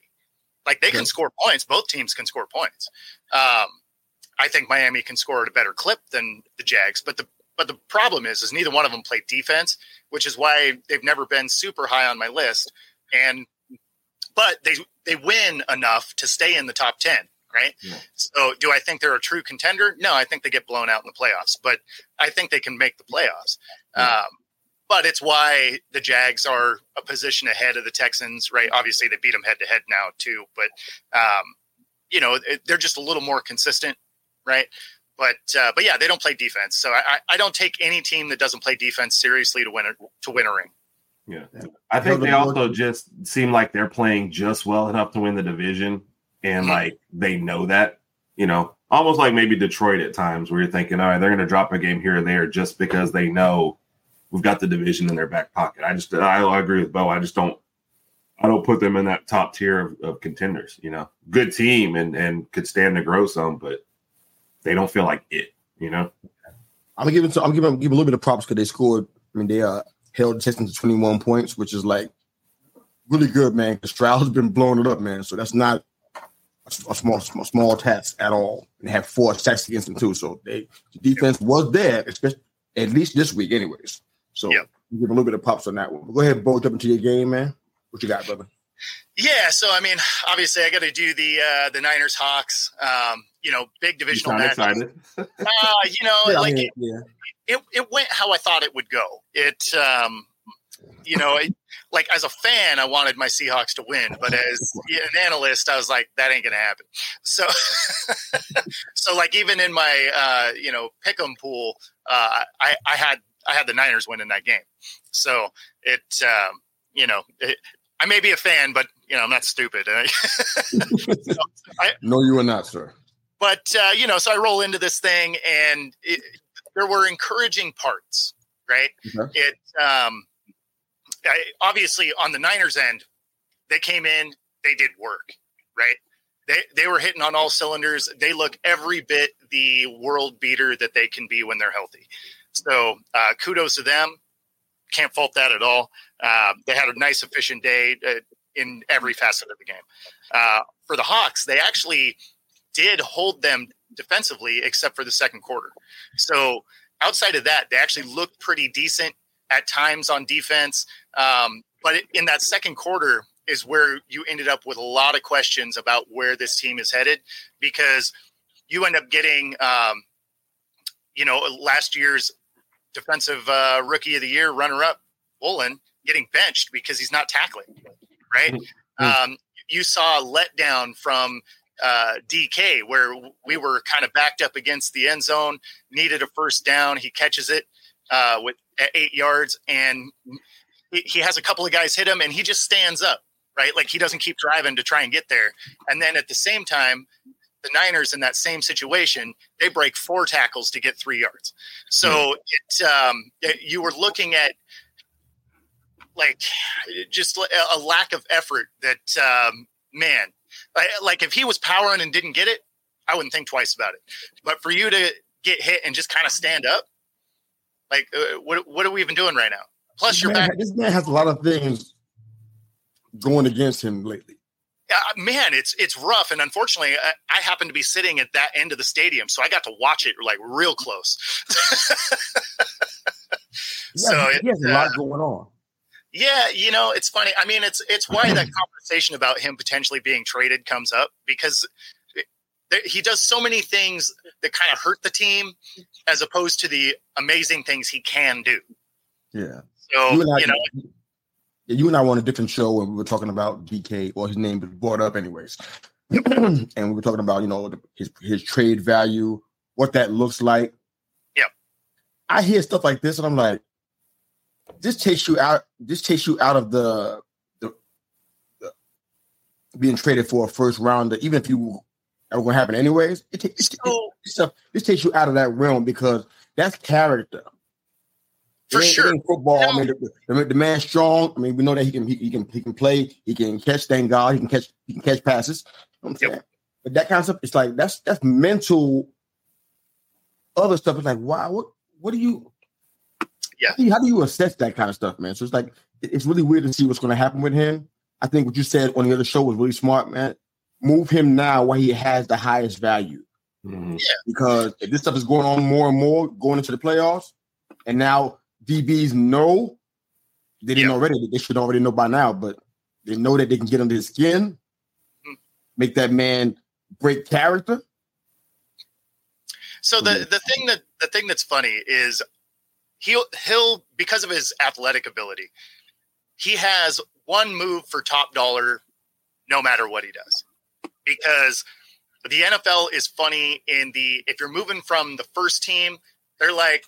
Like they can score points. Both teams can score points. Um, I think Miami can score at a better clip than the Jags, but the but the problem is, is neither one of them played defense, which is why they've never been super high on my list. And but they they win enough to stay in the top ten, right? Yeah. So do I think they're a true contender? No, I think they get blown out in the playoffs, but I think they can make the playoffs. Yeah. Um, but it's why the Jags are a position ahead of the Texans, right? Obviously, they beat them head to head now too, but um, you know they're just a little more consistent, right? But uh, but yeah, they don't play defense. So I, I don't take any team that doesn't play defense seriously to win a, to win a ring. Yeah, I think they also just seem like they're playing just well enough to win the division, and mm-hmm. like they know that. You know, almost like maybe Detroit at times, where you're thinking, all right, they're going to drop a game here or there just because they know we've got the division in their back pocket. I just I, I agree with Bo. I just don't I don't put them in that top tier of, of, contenders. You know, good team and and could stand to grow some, but they don't feel like it. You know, I'm gonna give it. To, I'm giving give a little bit of props because they scored. I mean, they uh, held the Texans to 21 points, which is like really good, man. Because Stroud's been blowing it up, man. So that's not a, small, small, small task at all. And have four sacks against them too. So they the defense was there, especially at least this week, anyways. So yep. give a little bit of pops on that one. Go ahead, Bo, jump into your game, man. What you got, brother? Yeah, so I mean, obviously, I got to do the uh, the Niners Hawks. Um, you know, big divisional match. Excited. uh, you know, yeah, like it, yeah. it, it went how I thought it would go. It, um, you know, it, like as a fan, I wanted my Seahawks to win, but as an analyst, I was like, that ain't gonna happen. So, so like even in my uh, you know pick'em pool, uh, I I had I had the Niners winning that game. So it um, you know it, I may be a fan, but you know I'm not stupid. so I, no, you are not, sir. But uh, you know, so I roll into this thing, and it, there were encouraging parts, right? Okay. It um, I, obviously on the Niners end, they came in, they did work, right? They they were hitting on all cylinders. They look every bit the world beater that they can be when they're healthy. So uh, kudos to them. Can't fault that at all. Uh, they had a nice, efficient day uh, in every facet of the game. Uh, for the Hawks, they actually did hold them defensively, except for the second quarter. So outside of that, they actually looked pretty decent at times on defense. Um, but in that second quarter is where you ended up with a lot of questions about where this team is headed because you end up getting, um, you know, last year's defensive uh, rookie of the year runner up, Woolen, getting benched because he's not tackling, right? Mm-hmm. Um, you saw a letdown from uh, DK where we were kind of backed up against the end zone, needed a first down. He catches it uh, with eight yards, and he has a couple of guys hit him, and he just stands up, right? Like he doesn't keep driving to try and get there. And then at the same time, the Niners in that same situation, they break four tackles to get three yards. So it, um, you were looking at like just a lack of effort that um, man like if he was powering and didn't get it i wouldn't think twice about it but for you to get hit and just kind of stand up like uh, what, what are we even doing right now plus this you're man, back this man has a lot of things going against him lately uh, man, it's it's rough, and unfortunately, I, I, happen to be sitting at that end of the stadium, so I got to watch it like real close. yeah, so he has a lot uh, going on. Yeah, you know, it's funny. I mean, it's it's why that conversation about him potentially being traded comes up because it, he does so many things that kind of hurt the team as opposed to the amazing things he can do. Yeah. So, you, I, you know, you and I were on a different show and we were talking about DK, or his name was brought up anyways. and we were talking about, you know, his his trade value, what that looks like. Yeah. I hear stuff like this and I'm like, this takes you out. This takes you out of the, the, the being traded for a first rounder, even if you are going to happen anyways. It, it, so, it, this takes you out of that realm because that's character. For sure, football. I mean, the, the, the, man's strong. I mean, we know that he can he, he, can he can play. He can catch. Thank God, he can catch. He can catch passes. You know I'm saying, yep. but that concept, it's like that's that's mental. Other stuff is like, wow, what what do you yeah. How do, you, how do you assess that kind of stuff, man? So it's like it's really weird to see what's going to happen with him. I think what you said on the other show was really smart, man. Move him now while he has the highest value. Mm-hmm. Yeah. Because if this stuff is going on more and more going into the playoffs, and now DBs know they didn't already, they should already know by now, but they know that they can get under his skin, mm-hmm. make that man break character. So the the thing that the thing that's funny is he'll he'll because of his athletic ability, he has one move for top dollar no matter what he does. Because the NFL is funny in the if you're moving from the first team, they're like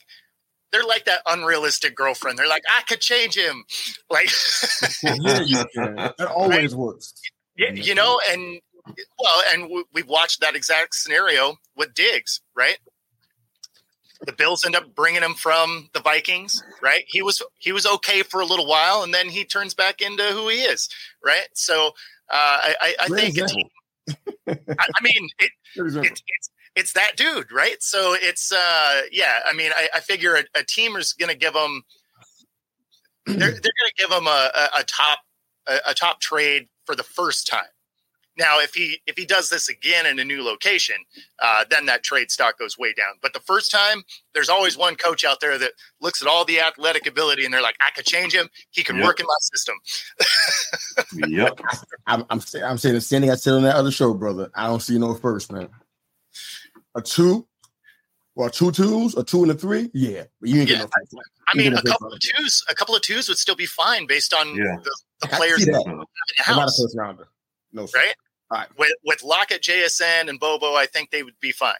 they're like that unrealistic girlfriend. They're like, I could change him. Like yeah, you can. That always right? works. Yeah, you know, and well, and we've watched that exact scenario with Diggs, right? The Bills end up bringing him from the Vikings, right? He was he was okay for a little while, and then he turns back into who he is, right? So uh, I, I think it's, I, I, mean it, it, it's it's that dude, right? So it's uh, yeah. I mean, I, I figure a, a team is going to give him they're they're going to give him a, a, a top a, a top trade for the first time, Now, if he if he does this again in a new location, uh, then that trade stock goes way down. But the first time, there's always one coach out there that looks at all the athletic ability and they're like, I could change him. He can yep. work in my system. yep. I'm, I'm, I'm saying the same thing I said on that other show, brother. I don't see no first, man. A two, well, two twos, a two and a three. Yeah, but you ain't yeah. getting no I mean, a couple of twos, a couple of twos would still be fine based on yeah. the, the players. That. Not a first rounder. No, sir. right? Right. With with Lockett, JSN, and Bobo, I think they would be fine.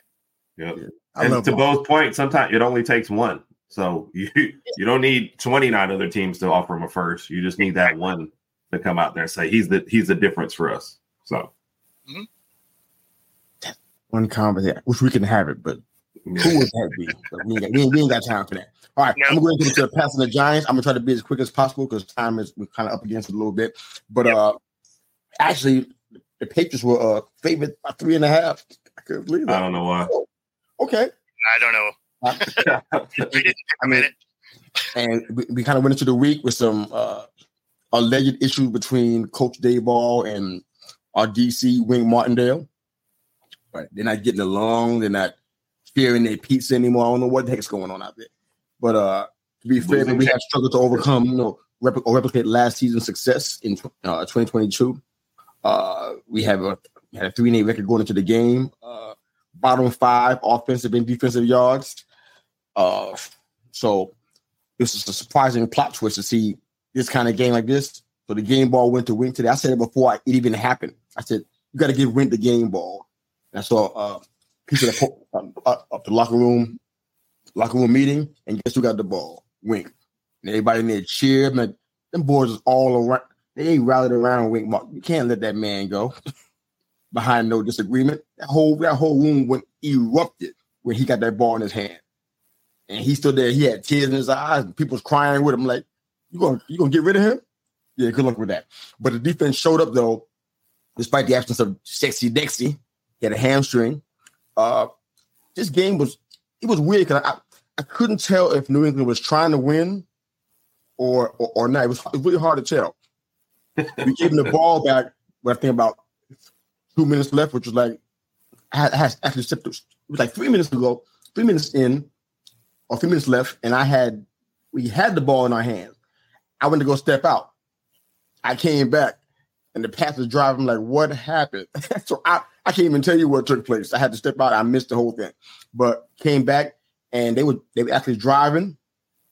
Yep. Yeah. And to both points, sometimes it only takes one. So you you don't need 29 other teams to offer him a first. You just need that one to come out there and say he's the he's the difference for us. So mm-hmm. one conversation, which we can have it, but who would that be? We ain't, got, we, ain't, got time for that. All right, no. I'm going to get into the passing the Giants. I'm gonna try to be as quick as possible because time is we're kind of up against it a little bit. But yep. uh actually, the Patriots were uh, favored by three and a half. I couldn't believe that. I don't know why. Oh, okay. I don't know. I mean, and we, we kind of went into the week with some uh, alleged issues between Coach Daboll and our DC Wink Martindale. Right. They're not getting along. They're not fearing their pizza anymore. I don't know what the heck's going on out there. But uh, to be fair, we have struggled to overcome, you know, repl- or replicate last season's success in uh, 2022. Uh, we have a we had a three and eight record going into the game. Uh, bottom five offensive and defensive yards. Uh, so this is a surprising plot twist to see this kind of game like this. So the game ball went to Wink today. I said it before it even happened. I said you got to give Wink the game ball. And I saw uh, piece of the, um, up the locker room locker room meeting, and guess who got the ball? Wink. And everybody in there cheered. Man, them boys is all around. They rallied around Wink Mark. You can't let that man go behind no disagreement. That whole that whole room went erupted when he got that ball in his hand. And he stood there, he had tears in his eyes, and people was crying with him, like, you gonna you gonna get rid of him? Yeah, good luck with that. But the defense showed up though, despite the absence of sexy Dexy. He had a hamstring. Uh this game was it was weird because I, I couldn't tell if New England was trying to win or or, or not. It was, it was really hard to tell we gave him the ball back. But I think about two minutes left, which was like I had, actually stepped. It was like three minutes ago, three minutes in, or three minutes left, and I had we had the ball in our hands. I went to go step out. I came back, and the pass was driving. like, what happened? so I I can't even tell you what took place. I had to step out. I missed the whole thing, but came back, and they were they were actually driving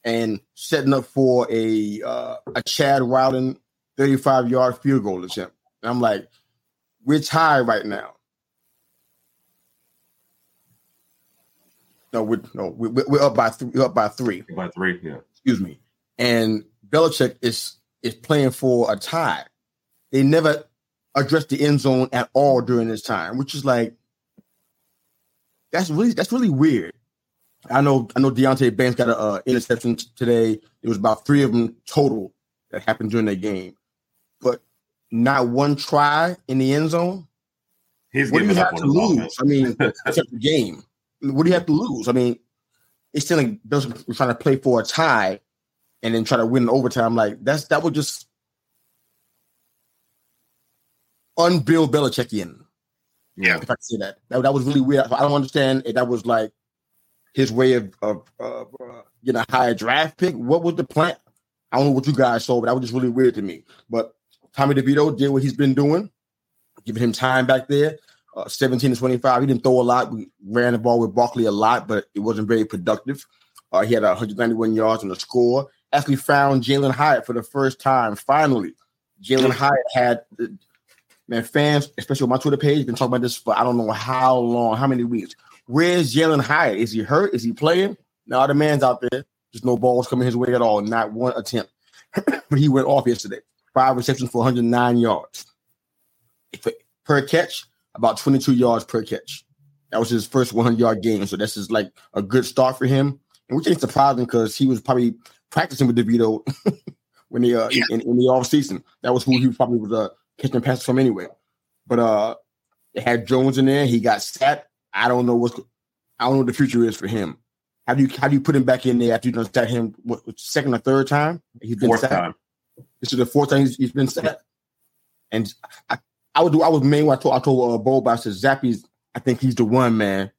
and setting up for a uh, a Chad Ryland 35 yard field goal attempt. And I'm like, we're tied right now. No, we're no, we're, we're up by three. We're up by three. By three, yeah. Excuse me. And Belichick is is playing for a tie. They never addressed the end zone at all during this time, which is like that's really that's really weird. I know I know Deonte Banks got an uh, interception today. It was about three of them total that happened during that game not one try in the end zone, He's what do you have to lose? I mean, except the game. What do you have to lose? I mean, it's still like Bills trying to play for a tie and then try to win in overtime. Like that's that would just unbill Belichickian. Yeah, if I can say that. that, that was really weird. I don't understand if that was like his way of of, of uh, getting a higher draft pick. What was the plan? I don't know what you guys saw, but that was just really weird to me. But Tommy DeVito did what he's been doing, giving him time back there. Uh, 17 to 25. He didn't throw a lot. We ran the ball with Barkley a lot, but it wasn't very productive. Uh, he had 191 yards and a score. Actually found Jalen Hyatt for the first time. Finally, Jalen Hyatt had man fans, especially on my Twitter page, been talking about this for I don't know how long, how many weeks. Where's Jalen Hyatt? Is he hurt? Is he playing? Now the man's out there. There's no balls coming his way at all. Not one attempt. but he went off yesterday five receptions for 109 yards. Per catch, about 22 yards per catch. That was his first 100 yard game. So this is like a good start for him. And which ain't surprising because he was probably practicing with DeVito when they uh, yeah. in, in, the off season. That was who he probably was uh, catching passes from anyway. But uh, they had Jones in there. He got sat. I don't know what's I don't know what the future is for him. How do you how do you put him back in there after you done sat him what, second or third time? He's been Fourth sat. time. This is the fourth time he's, he's been set. And I, I would do. I was main. I told I told uh, Bob. I said Zappe's. I think he's the one, man.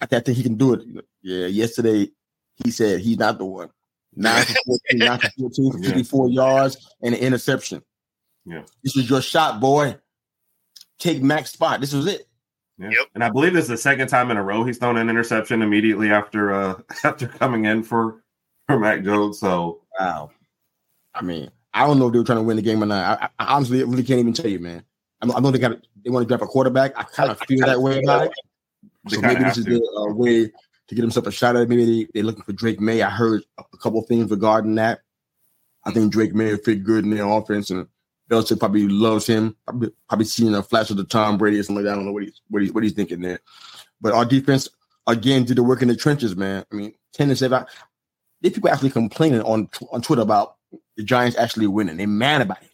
I, th- I think he can do it. Yeah. Yesterday, he said he's not the one. Nine for 14, nine for 14, for 54 yeah. yards and an interception. Yeah. This is your shot, boy. Take Mac's spot. This was it. Yeah. Yep. And I believe this is the second time in a row he's thrown an interception immediately after uh after coming in for for Mac Jones. So wow. I mean, I don't know if they were trying to win the game or not. I, I honestly really can't even tell you, man. I, I know they got they want to draft a quarterback. I kind of feel that way about it. So maybe this is the uh, way to get himself a shot at it. Maybe they, they're looking for Drake Maye. I heard a couple things regarding that. I think Drake Maye fit good in their offense, and Belichick probably loves him. Probably, probably seeing a flash of the Tom Brady or something like that. I don't know what he's what he's what he's thinking there. But our defense again did the work in the trenches, man. I mean, ten to seven. These people actually complaining on on Twitter about the Giants actually winning. They're mad about it.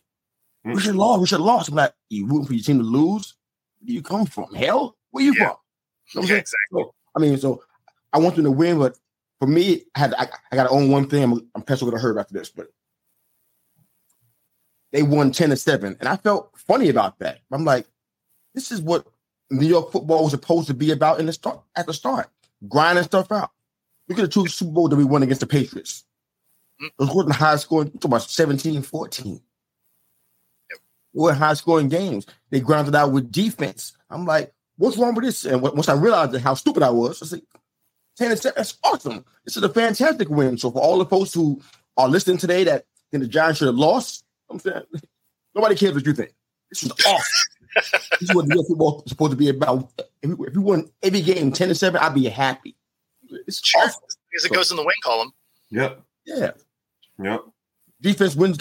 Mm-hmm. We should lose. We should lose. I'm like, you rooting for your team to lose? Where do you come from? Hell, where you yeah. from? You know yeah, exactly. So, I mean, so I want them to win, but for me, I had I, I got to own one thing. I'm, I'm pencil going to hurt after this, but they won 10 to 7. And I felt funny about that. I'm like, this is what New York football was supposed to be about in the start at the start. Grinding stuff out. Look at the two Super Bowl that we won against the Patriots. Those wasn't high scoring, talking about 17, 14. Yep. Were high scoring games. They grounded out with defense. I'm like, what's wrong with this? And once I realized how stupid I was, I said, 10 and 7, that's awesome. This is a fantastic win. So for all the folks who are listening today that think the Giants should have lost, I'm saying nobody cares what you think. This is awesome. this is what the football is supposed to be about. If we, if we won every game 10 to 7, I'd be happy. It's sure. awesome. Because it so, goes in the win column. Yep. Yeah. Yep. Defense wins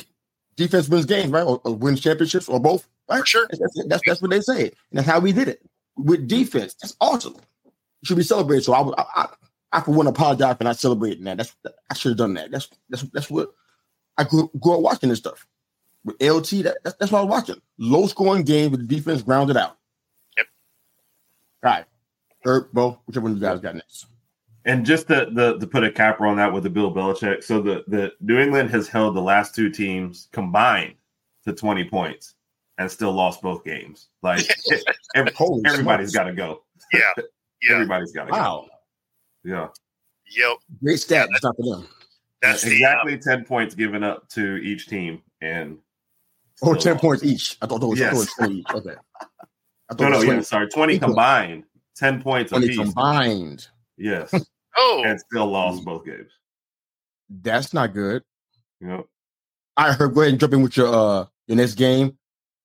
defense wins games, right? Or, or wins championships or both. Right? For sure. That's, that's, that's, what they say. And that's how we did it. With defense. That's awesome. It should be celebrated. So I, I, I, I for one apologize for not celebrating that. That's I should have done that. That's that's that's what I grew, grew up watching this stuff with LT. That, that's, that's what I was watching. Low scoring game with the defense grounded out. Yep. All right. Herb, Bo, whichever one you guys got next. And just to, the, to put a capper on that with the Bill Belichick. So the, the New England has held the last two teams combined to 20 points and still lost both games. Like every, everybody's got to go. Yeah. yeah. Everybody's got to wow. go. Yeah. Yep. Great stat. Yeah, that's, for them. That's exactly the, um, 10 points given up to each team and oh 10 points each. I thought those was, yes. was 20 each. Okay. no, no, yeah, sorry, 20 combined, 10 points 20 combined. Yes. oh, and still lost both games. That's not good. Yep. I heard. Go ahead and jump in with your uh your next game.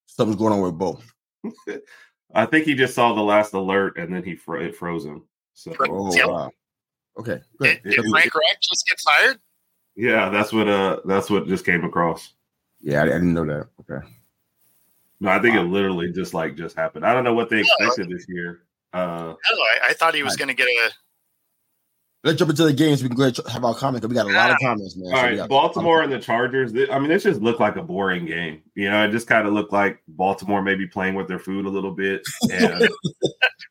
Something's going on with both. I think he just saw the last alert and then he fro- it froze him. So, oh, yep. wow. Okay. Did, did Frank Reich just get fired? Yeah, that's what uh that's what just came across. Yeah, I, I didn't know that. Okay. No, I think wow. it literally just like just happened. I don't know what they expected this year. Uh, I, I thought he was going to get a. Let's jump into the games. We can go ahead and have our comments. We got a lot of ah. comments, man. All so right, Baltimore and the Chargers. I mean, this just looked like a boring game. You know, it just kind of looked like Baltimore maybe playing with their food a little bit. And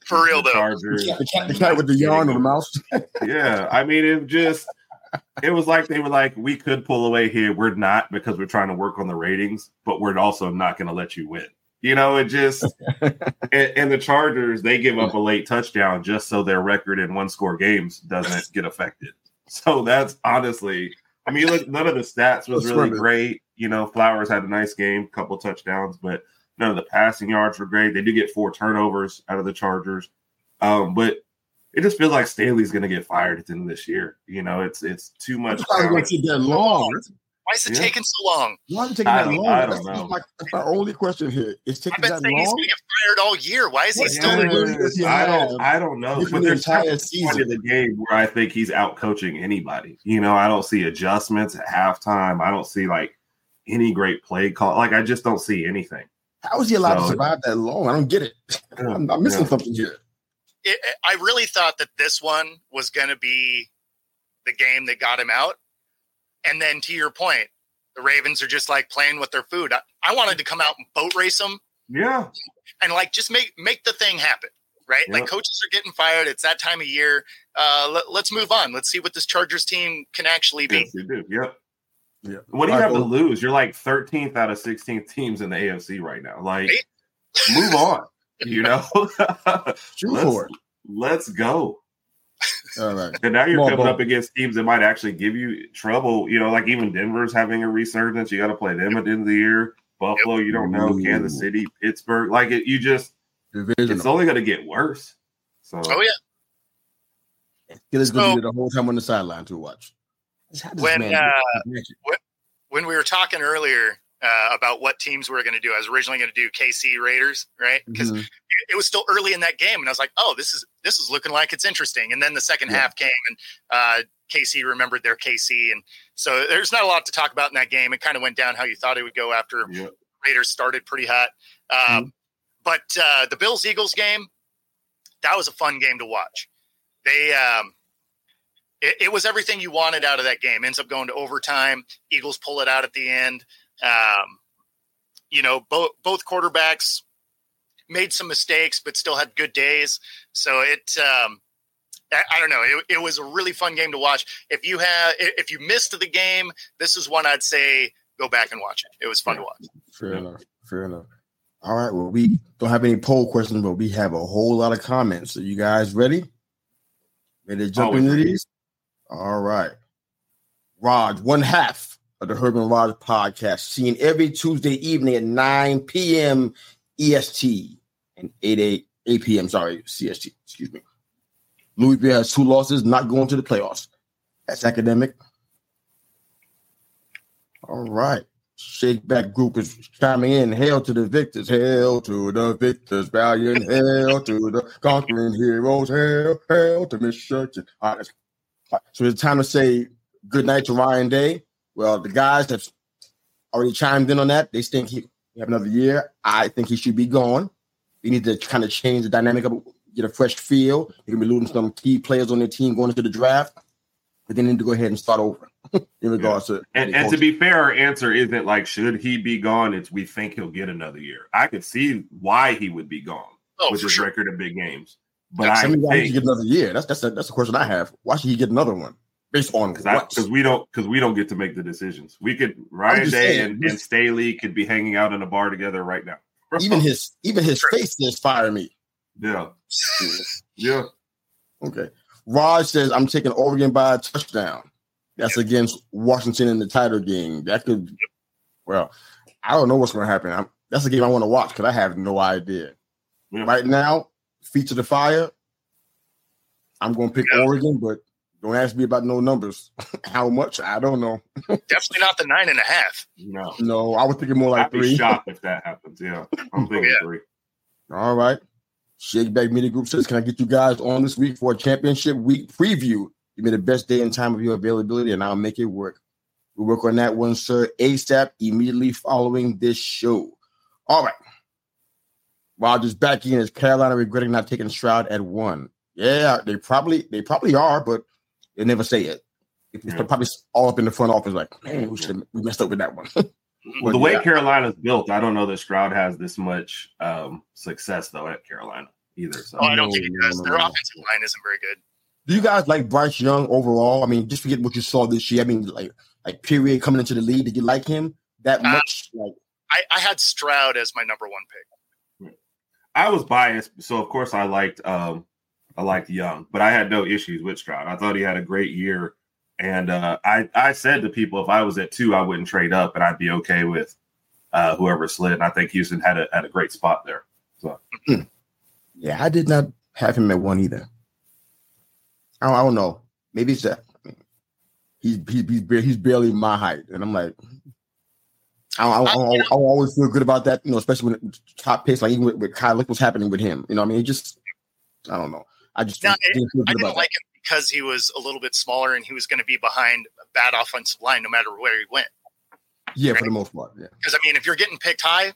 For real though, Chargers. The cat, the cat with the yarn on the mouth. yeah, I mean, it just it was like they were like, we could pull away here. We're not because we're trying to work on the ratings, but we're also not going to let you win. You know, it just and, and, the Chargers they give up a late touchdown just so their record in one score games doesn't get affected. So that's honestly, I mean, look, none of the stats was really great. You know, Flowers had a nice game, couple touchdowns, but none of the passing yards were great. They do get four turnovers out of the Chargers, um, but it just feels like Staley's going to get fired at the end of this year. You know, it's it's too much. Not going to that long. Why is it yeah. taking so long? Why is it taking that long? I don't that's, know. My, that's my only question here. It's taking I've been that saying long. He's going to get fired all year. Why is he still? Yeah, I don't. I don't know. But there's entire season of the game where I think he's out coaching anybody. You know, I don't see adjustments at halftime. I don't see like any great play call. Like I just don't see anything. How is he allowed so, to survive that long? I don't get it. I'm, I'm missing yeah. something here. It, I really thought that this one was going to be the game that got him out and then to your point, the Ravens are just like playing with their food. I, I wanted to come out and boat race them. Yeah. And like just make make the thing happen. Right? Yep. Like coaches are getting fired. It's that time of year. Uh, let, us move on. Let's see what this Chargers team can actually be. Yes, they do. Yep. Yeah. What do you have to lose? You're like 13th out of 16 teams in the AFC right now. Like, right? move on. You know, Shoot let's, for it. let's go. All right. And now you're Come coming Bo. up against teams that might actually give you trouble. You know, like even Denver's having a resurgence. You got to play them at the end of the year. Buffalo, you don't know. Ooh. Kansas City, Pittsburgh. Like it, you just Division. it's only going to get worse. So Oh yeah. Skillet's gonna be the whole time on the sideline to watch. How does When, man uh, do this? When we were talking earlier uh, about what teams we were going to do, I was originally going to do KC Raiders, right? Because Mhm. it was still early in that game, and I was like, "Oh, this is this is looking like it's interesting." And then the second Yeah. half came, and uh, KC remembered their KC, and so there's not a lot to talk about in that game. It kind of went down how you thought it would go after yeah. Raiders started pretty hot. Um, But uh, the Bills Eagles game, that was a fun game to watch. They, um, it, it was everything you wanted out of that game. Ends up going to overtime. Eagles pull it out at the end. Um, you know, both both quarterbacks made some mistakes, but still had good days. So it, um, I, I don't know. It, it was a really fun game to watch. If you have, if you missed the game, this is one I'd say go back and watch it. It was fun to watch. Fair Yeah. enough. Fair enough. All right. Well, we don't have any poll questions, but we have a whole lot of comments. So you guys ready? Ready to jump Always into ready. these? All right. Rodg, one half of the and Rodg podcast, seen every Tuesday evening at 9 p.m. EST and 8, 8, 8 p.m. Sorry, CST. Excuse me. Louisville has two losses, not going to the playoffs. That's academic. All right. Shake Back Group is chiming in. Hail to the victors. Hail to the victors. Valiant. Hail to the conquering heroes. Hail, hail to Miss that's- all right. So it's time to say good night to Ryan Day. Well, the guys have already chimed in on that. They think he we have another year. I think he should be gone. We need to kind of change the dynamic of get a fresh feel. They can be losing some key players on their team going into the draft, but they need to go ahead and start over in regards to And, and to be fair, our answer isn't like should he be gone. It's we think he'll get another year. I could see why he would be gone Oh, with his sure. record of big games. But Yeah, I some of you think should get another year. That's that's a, that's a question I have. Why should he get another one? Based on because we don't because we don't get to make the decisions. We could Ryan Day saying, and, and Staley could be hanging out in a bar together right now. even his even his face says fire me. yeah yeah Okay. Rodg says I'm taking Oregon by a touchdown. That's against Washington in the title game. That could well, I don't know what's gonna happen. I'm, that's a game I want to watch because I have no idea. Yeah. Right now, feet to the fire. I'm gonna pick. Oregon, but don't ask me about no numbers. How much? I don't know. Definitely not the nine and a half. no. No, I was thinking more like I'd be three. shocked if that happens. Yeah, I'm thinking Yeah. three. All right. Shake Back Media Group says, Can I get you guys on this week for a championship week preview? Give me the best day and time of your availability, and I'll make it work. We'll work on that one, sir, ASAP, immediately following this show. All right. Rodg's back in. Is Carolina regretting not taking Stroud at one? Yeah, they probably they probably are, but they never say it. It's Yeah. probably all up in the front office, like, man, we should we messed up with that one. Well, the way yeah. Carolina's built, I don't know that Stroud has this much um, success though at Carolina either. So Oh, I don't No, think it no, does. no, Their no. offensive line isn't very good. Do you guys like Bryce Young overall? I mean, just forget what you saw this year. I mean, like like period coming into the league. Did you like him that Uh, much? Like I, I had Stroud as my number one pick. I was biased, so of course I liked um, I liked Young, but I had no issues with Stroud. I thought he had a great year, and uh, I I said to people if I was at two, I wouldn't trade up, and I'd be okay with uh, whoever slid. And I think Houston had a had a great spot there. So yeah, I did not have him at one either. I don't, I don't know. Maybe it's that he's he's he's, bar- he's barely my height, and I'm like. I, I, I, I, always feel good about that, you know, especially when top picks, like even with, with Kyle, look what's happening with him. You know, I mean, it just, I don't know. I just No, didn't feel I good didn't about like him because he was a little bit smaller and he was going to be behind a bad offensive line no matter where he went. that. Yeah, for the most part. Yeah. Because I mean, if you're getting picked high,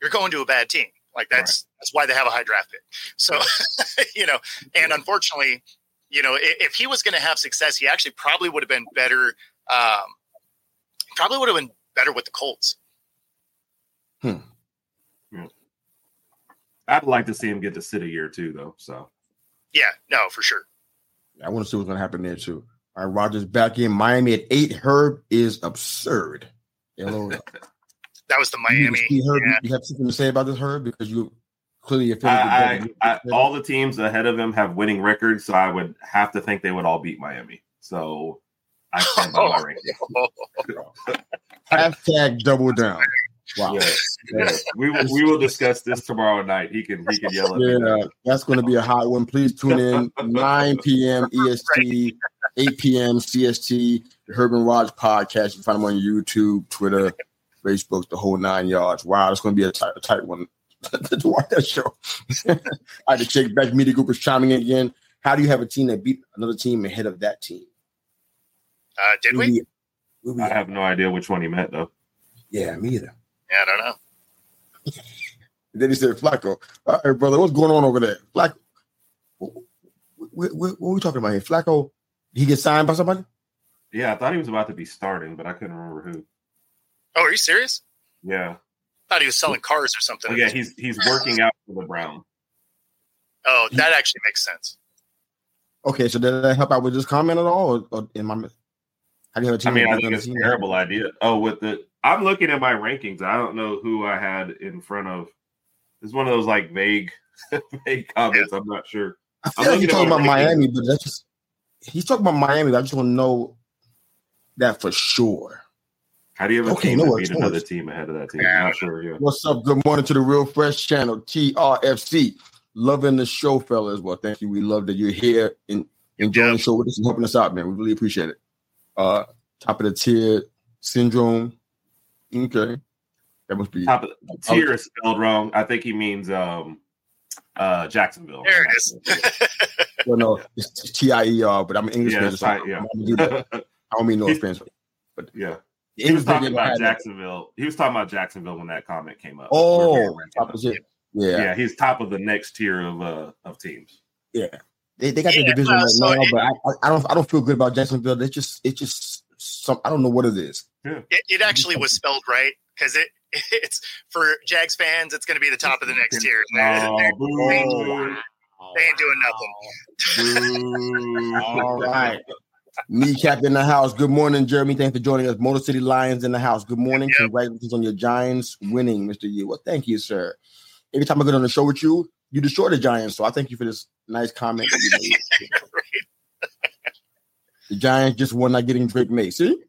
you're going to a bad team. Like that's that's why they have a high draft pick. So you know, and unfortunately, you know, if, if he was going to have success, he actually probably would have been better. Um, probably would have been better with the Colts. Hmm. Yeah. I'd like to see him get to sit a year too, though. So Yeah, no, for sure. I want to see what's going to happen there too. All right, Rodg's back in Miami at eight. Herb is absurd. Hello. That was the Miami. You, Herb, yeah. you have something to say about this, Herb, because you clearly a I, I, I, all the teams ahead of him have winning records, so I would have to think they would all beat Miami. So I stand by my ranking. Oh. Hashtag double down. Wow. Yeah, yeah. We will we will discuss this tomorrow night. He can he can yell at yeah, me. that's going to be a hot one. Please tune in 9 p.m. EST, 8 p.m. CST, the Herb and Rodg podcast. You can find them on YouTube, Twitter, Facebook, the whole nine yards. Wow, it's going to be a tight, a tight one to watch that show. I had to check back. Media group is chiming in again. How do you have a team that beat another team ahead of that team? Uh, did we? we? we I have no idea which one he meant though. Yeah, me either. Yeah, I don't know. then he said, Flacco. All right, brother, what's going on over there? Flacco. What, what, what, what are we talking about here? Flacco, he get signed by somebody? Yeah, I thought he was about to be starting, but I couldn't remember who. Oh, are you serious? Yeah. I thought he was selling cars or something. Oh, yeah, he's he's working out for the Brown. Oh, that actually makes sense. Okay, so did that help out with this comment at all, or, or in my? How do you have? I mean, I think it's a terrible idea. Oh, with the I'm looking at my rankings. I don't know who I had in front of. It's one of those like vague, vague comments. I'm not sure. I feel like you're talking about Miami, but that's just he's talking about Miami. I just want to know that for sure. How do you have a okay, team no beat another team ahead of that team? I'm not sure. Yeah. What's up? Good morning to the Real Fresh channel, TRFC. Loving the show, fellas. Well, thank you. We love that you're here and enjoying the show with us and helping us out, man. We really appreciate it. Uh, top of the tier syndrome. Okay. That must be top of the tier is spelled wrong. I think he means um uh Jacksonville. There it is. well, no, it's T I E R, but I'm an English yeah, fan. So I, yeah. I don't mean no offense, but yeah. He was talking about Jacksonville. He was talking about Jacksonville when that comment came up. Oh, yeah. Yeah, he's top of the next tier of uh of teams. Yeah. They, they got yeah, the division uh, right so now, it, but I, I, don't I don't feel good about Jacksonville. It's just it's just some I don't know what it is. Yeah. It, it actually was spelled right because it it's for Jags fans. It's going to be the top of the next tier. They're, they're, they ain't doing, they ain't doing nothing. All right. Kneecap in the house. Good morning, Jeremy. Thanks for joining us. Motor City Lions in the house. Good morning. Yep. Congratulations on your Giants winning, Mistayu. Well, thank you, sir. Every time I get on the show with you, you destroy the Giants. So I thank you for this nice comment. right. the Giants just won not getting Drake Maye. See?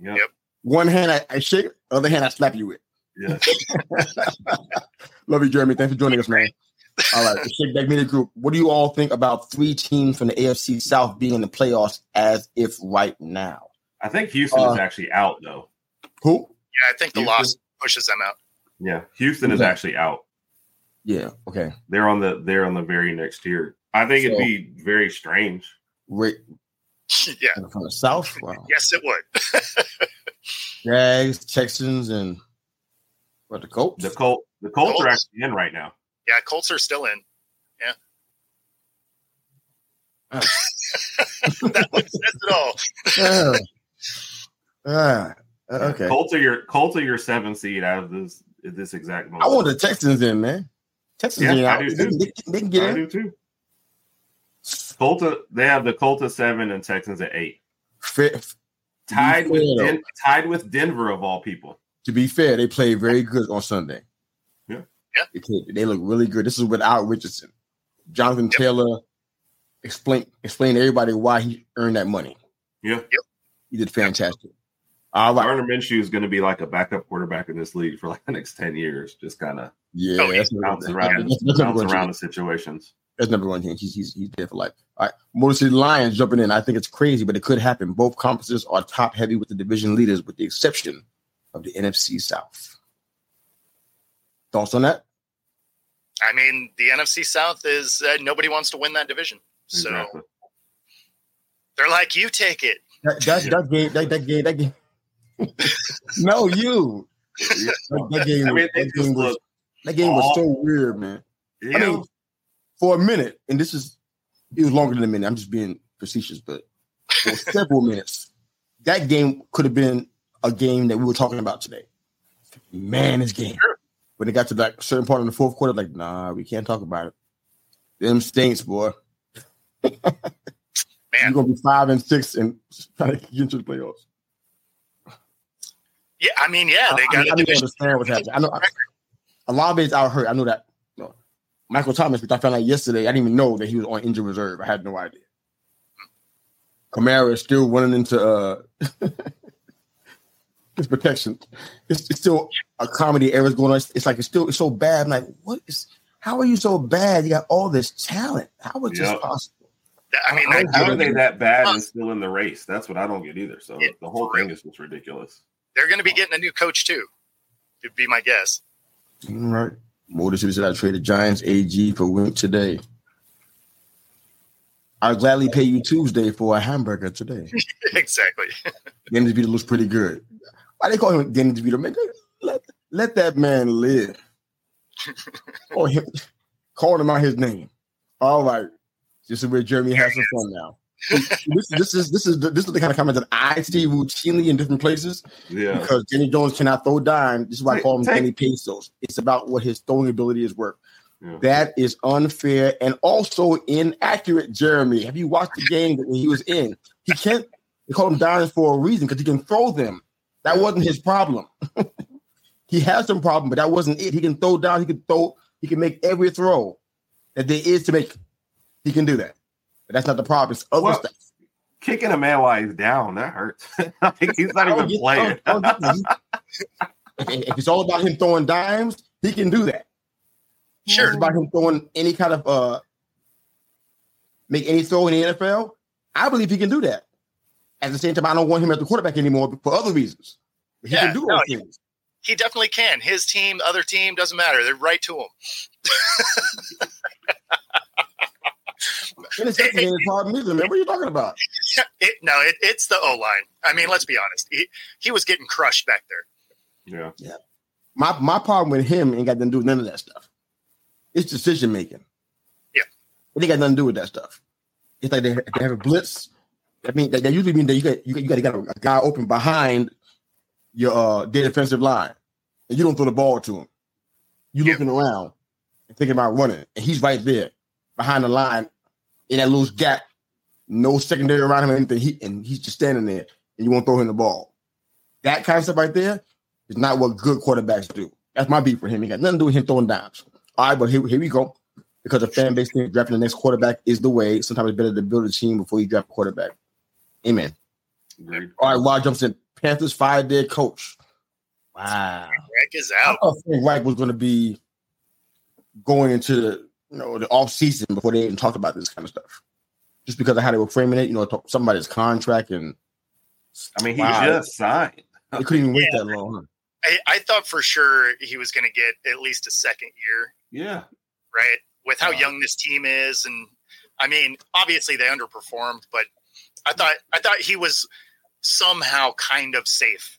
Yep. yep. One hand I, I shake, other hand I slap you with. Yeah. Love you, Jeremy. Thanks for joining us, man. All right, the Shake Back Media Group. What do you all think about three teams from the AFC South being in the playoffs as if right now? I think Houston uh, is actually out, though. Who? Yeah, I think the Houston. loss pushes them out. Yeah, Houston is actually out. Yeah. Okay. They're on the they're on the very next tier. I think so, it'd be very strange. Wait. Yeah. From the South. Wow. Yes, it would. Jags, Texans, and what the Colts? The Colt, the Colts, Colts, are actually in right now. Yeah, Colts are still in. Yeah. Oh. that makes sense at all. Yeah. Ah, uh, okay. Colts are your Colts are your seven seed out of this this exact moment. I want the Texans in, man. Texans yeah, in. I do too. They, they, can get I in. do too. Colta, they have the Colts seven and Texans at eight. Fifth tied fair, with Den- tied with Denver of all people. To be fair, they played very good on Sunday. Yeah, yeah, they, played, they look really good. This is without Richardson. Jonathan yep. Taylor explain explain to everybody why he earned that money. Yeah, yep. he did fantastic. All right. Gardner Minshew is going to be like a backup quarterback in this league for like the next 10 years. Just kind of yeah, oh, that's bounce around, that's, that's bounce around the situations. That's number one thing. He's, he's, he's there for life. All right. Motor City Lions jumping in. I think it's crazy, but it could happen. Both conferences are top heavy with the division leaders, with the exception of the NFC South. Thoughts on that? I mean, the NFC South is uh, nobody wants to win that division. So exactly. they're like, you take it. That, that, that game, that, that game, that game. no, you. That, game, I mean, that game, was, that game was so weird, man. Yeah. I mean, for a minute, and this is it was longer than a minute. I'm just being facetious, but for several minutes, that game could have been a game that we were talking about today. Man, this game. When it got to that certain part in the fourth quarter, like, nah, we can't talk about it. Them stinks, boy. Man. You're gonna be five and six and trying to get into the playoffs. Yeah, I mean, yeah, they got. I, I, I understand what's happening. I know I, a lot of it's out hurt. I know that. You know, Michael Thomas, which I found out yesterday, I didn't even know that he was on injured reserve. I had no idea. Kamara is still running into uh, his protection. It's, it's, still a comedy errors going on. It's, it's, like it's still it's so bad. I'm like, what is? How are you so bad? You got all this talent. How is yep. this possible? I mean, how, how are they that bad and still in the race? That's what I don't get either. So it, the whole thing is just ridiculous. They're going to be getting a new coach too. It'd be my guess. All right. Motor City said I traded Giants AG for Wink today. I'll gladly pay you Tuesday for a hamburger today. exactly. Dennis Vita looks pretty good. Why they call him Dennis Vita? Man, let, let that man live. oh, him, calling him out his name. All right. This is where Jeremy has some fun now. this, this is this is the, this is the kind of comments that I see routinely in different places. Yeah. Because Danny Jones cannot throw dime. This is why I call him Danny Pesos. It's about what his throwing ability is worth. Yeah. That is unfair and also inaccurate, Jeremy. Have you watched the game that he was in? He can't. They call him dimes for a reason because he can throw them. That wasn't his problem. he has some problem, but that wasn't it. He can throw down. He can throw. He can make every throw that there is to make. He can do that. But that's not the problem. It's other well, stuff. Kicking a man while he's down that hurts. he's not even get, playing. if it's all about him throwing dimes, he can do that. Sure. It's about him throwing any kind of uh make any throw in the NFL. I believe he can do that. At the same time, I don't want him as the quarterback anymore for other reasons. He yeah, can do no, he, he, definitely can. His team, other team, doesn't matter. They're right to him. Interception ain't a problem either, man. What are you talking about? It, no, it, it's the O line. I mean, let's be honest. He, he was getting crushed back there. Yeah. Yeah. My my problem with him ain't got nothing to do with none of that stuff. It's decision making. Yeah. It ain't got nothing to do with that stuff. It's like they, they have a blitz. I mean, that, that usually means that you got you got, you got to get a, a guy open behind your uh, defensive line, and you don't throw the ball to him. You yeah. looking around and thinking about running, and he's right there behind the line in that loose gap, no secondary around him or anything. He and he's just standing there, and you won't throw him the ball. That kind of stuff right there is not what good quarterbacks do. That's my beat for him. He got nothing to do with him throwing dimes. All right, but here, here we go. Because the fan base thinks drafting the next quarterback is the way. Sometimes it's better to build a team before you draft a quarterback. Amen. Agreed. All right, Rod jumps in. Panthers fired their coach. Wow. Reich is out. I thought Frank Reich was going to be going into the you know the off season before they even talked about this kind of stuff. Just because of how they were framing it, you know, talk, somebody's contract and. I mean, he wow, just signed. They couldn't even wait yeah. that long. Huh? I, I, thought for sure he was going to get at least a second year. Yeah. Right. With how young this team is, and I mean, obviously they underperformed, but I thought I thought he was somehow kind of safe.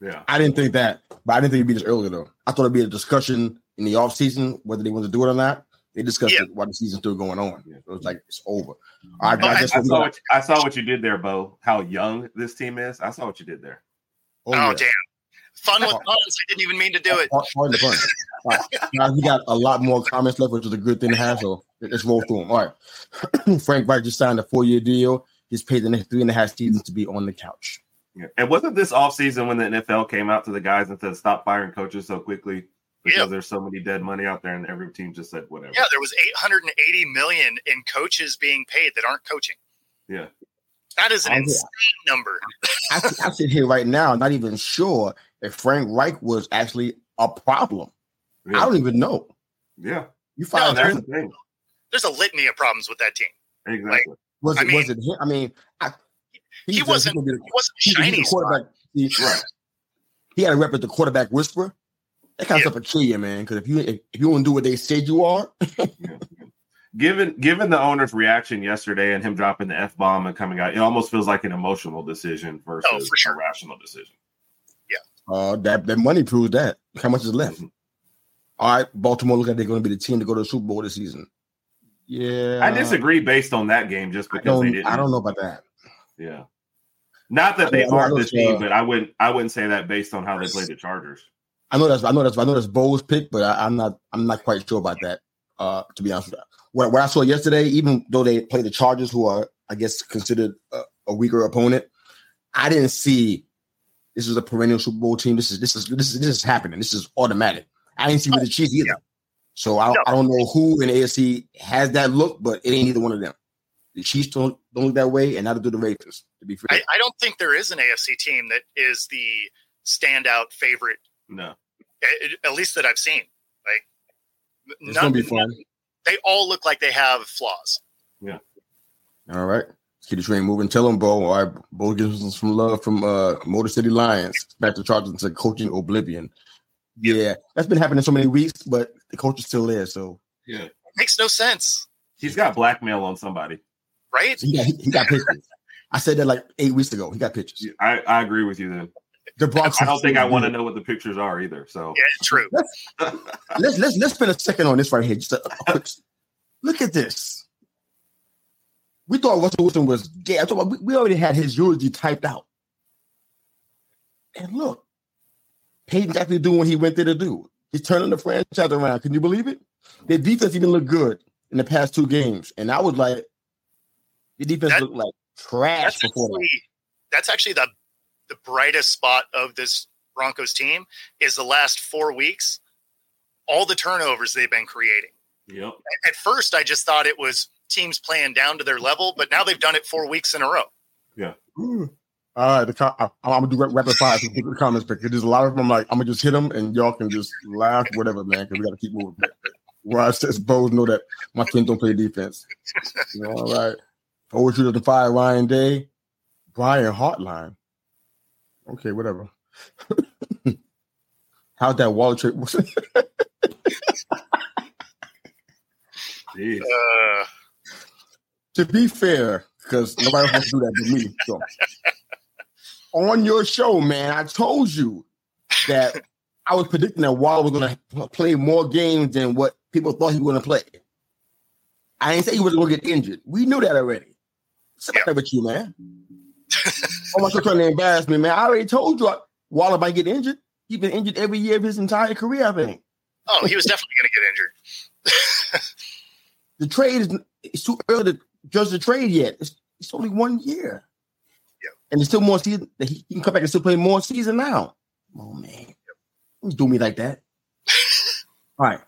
Yeah. I didn't think that, but I didn't think it'd be this early though. I thought it'd be a discussion in the off season whether they wanted to do it or not. They discussed yeah. it while the season's still going on. So it was like it's over. I, I, I, saw what you, I saw what you did there, Bo. How young this team is. I saw what you did there. Oh, oh yeah. damn! Fun with uh, puns. I didn't even mean to do uh, it. Pardon the pun. Right. Now we got a lot more comments left, which is a good thing to have. So let's roll through them. All right. Frank Reich just signed a four-year deal. He's paid the next three and a half seasons to be on the couch. Yeah. And wasn't this off season when the NFL came out to the guys and said stop firing coaches so quickly? Because yep. there's so many dead money out there, and every team just said whatever. Yeah, there was 880 million in coaches being paid that aren't coaching. Yeah, that is an I'm insane here. number. I, I sit here right now, not even sure if Frank Reich was actually a problem. Yeah. I don't even know. Yeah, you find no, there's, a, there's a litany of problems with that team. Exactly. Like, was it? I mean, was it? Him? I mean, I, he, wasn't. He, he wasn't shiny. Quarterback. He, right. He had a rep as the quarterback whisperer. That kind of stuff will kill you, man. Because if you if, if you don't do what they said you are, given given the owner's reaction yesterday and him dropping the f bomb and coming out, it almost feels like an emotional decision versus oh, sure. a rational decision. Yeah, uh, that that money proves that. How much is left? Mm-hmm. All right, Baltimore look like they're going to be the team to go to the Super Bowl this season. Yeah, I disagree based on that game just because they didn't. I don't know about that. Yeah, not that they are the team, uh, but I wouldn't. I wouldn't say that based on how they played the Chargers. I know that's I know that's I know that's Bo's pick, but I, am not I'm not quite sure about that. Uh, to be honest with you, what, what I saw yesterday, even though they play the Chargers, who are I guess considered a, a weaker opponent, I didn't see This is a perennial Super Bowl team. This is this is this is this is happening. This is automatic. I didn't see with the Chiefs either. So I, I don't know who in the AFC has that look, but it ain't either one of them. The Chiefs don't, don't look that way, and neither do the Ravens. To be fair, I, I don't think there is an AFC team that is the standout favorite. No, at, at least that I've seen. Like, it's gonna be fun. They all look like they have flaws. Yeah. All right. Let's keep the train moving. Tell them, Bo. All right, Bo gives us some love from uh, Motor City Lions back to Chargers into coaching oblivion. Yeah, that's been happening so many weeks, but the coach is still there. So yeah, it makes no sense. He's got blackmail on somebody, right? He got, he got pictures. I said that like eight weeks ago. He got pictures. I, I agree with you then. The Bronx. I don't think I want to know what the pictures are either. So yeah, true. let's let's let's spend a second on this right here. Just a, a quick, look at this. We thought Russell Wilson was gay. I thought we, we already had his eulogy typed out. And look, Peyton's actually doing what he went there to do. He's turning the franchise around. Can you believe it? Their defense even looked good in the past two games. And I was like, the defense that, looked like trash that's before actually, that. That's actually the the brightest spot of this Broncos team is the last four weeks, all the turnovers they've been creating. Yep. At first, I just thought it was teams playing down to their level, but now they've done it four weeks in a row. Yeah. Ooh. All right, the, I, am gonna do rapid fire to the comments because there's a lot of them. I'm like, I'm gonna just hit them and y'all can just laugh, whatever, man. Because we gotta keep moving. Where I says Bows know that my team don't play defense. You know, all right. Forward shooter to the fire Ryan Day, Brian Hartline. Okay, whatever. How'd that wallet trip? uh, to be fair, because nobody wants to do that to me. So on your show, man, I told you that I was predicting that Waller was going to play more games than what people thought he was going to play. I didn't say he was going to get injured. We knew that already. What's yeah. with you, man? Oh my God, trying to embarrass me, man. I already told you Waller might get injured. He's been injured every year of his entire career, I think. Oh, he was definitely going to get injured. the trade is it's too early to judge the trade yet. It's, it's only one year. Yeah. And there's still more season. that He can come back and still play more season now. Oh man. Don't do me like that. All right.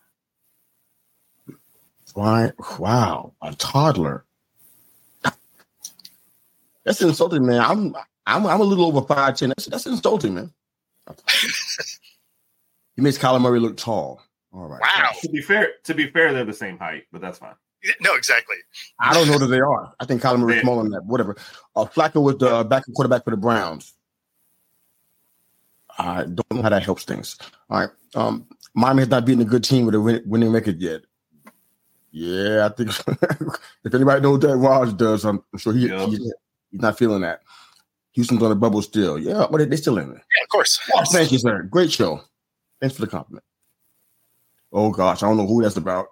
Why? Wow, a toddler. That's insulting, man. I'm I'm I'm a little over five ten. That's that's insulting, man. he makes Kyler Murray look tall. All right. Wow. To be fair, to be fair, they're the same height, but that's fine. No, exactly. I don't know that they are. I think Kyler Murray's smaller than that. Whatever. Uh, Flacco was the uh, backup quarterback for the Browns. I don't know how that helps things. All right. Um, Miami has not beaten a good team with a win- winning record yet. Yeah, I think if anybody knows that Rodg does, I'm sure he, yep. he's, he's not feeling that. Houston's on the bubble still. Yeah, but they're still in there. Yeah, of course. Oh, thank you, sir. Great show. Thanks for the compliment. Oh gosh, I don't know who that's about.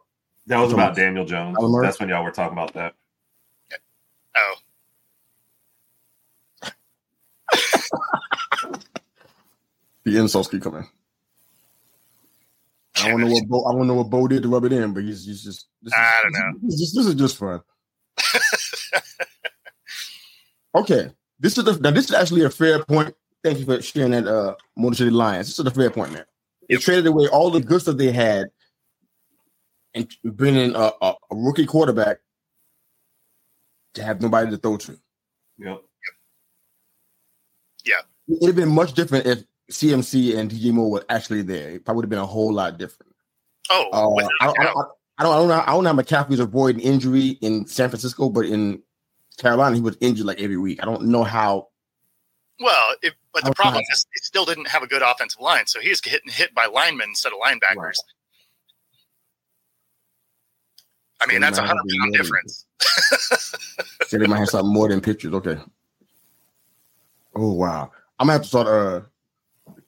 That was about Daniel Jones. That's when y'all were talking about that. Oh. the insults keep coming. I don't know what Bo, I don't know what Bo did to rub it in, but he's, he's just. This is, I don't know. This is, this is just fun. okay, this is the, now this is actually a fair point. Thank you for sharing that, uh, Motor City Lions. This is a fair point, man. They yep. traded away all the good stuff they had and bringing a, a, a, rookie quarterback to have nobody to throw to. Yep. Yeah. It'd have been much different if CMC and DJ Moore were actually there. It probably would have been a whole lot different. Oh, uh, I, I, I, I, don't, I don't know. I don't know how McCaffrey's avoiding injury in San Francisco, but in Carolina, he was injured like every week. I don't know how. Well, it, but the problem is, he still didn't have a good offensive line, so he's getting hit by linemen instead of linebackers. Right. I mean, that's a hundred pound difference. Said they might have something more than pictures. Okay. Oh wow. I'm gonna have to start uh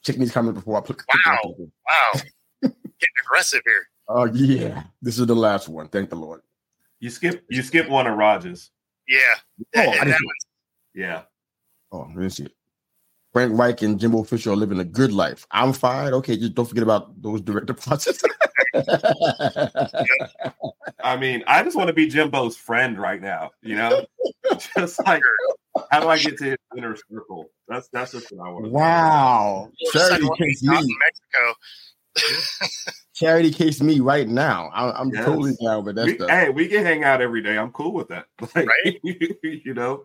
checking these comments before I put. Wow! Wow! Getting aggressive here. Oh uh, yeah, this is the last one. Thank the Lord. You skip. You skip one of Rodg's. Yeah. Oh, I didn't yeah. Oh, I didn't see it. Frank Reich and Jimbo Fisher are living a good life. I'm fine. Okay, just don't forget about those direct deposits. I mean, I just want to be Jimbo's friend right now, you know? just like, how do I get to his inner circle? That's that's just what I want. Wow. Charity case me. Mexico. Charity case me right now. I, am yes. totally down with that we, stuff. Hey, we can hang out every day. I'm cool with that. Like, right? you know.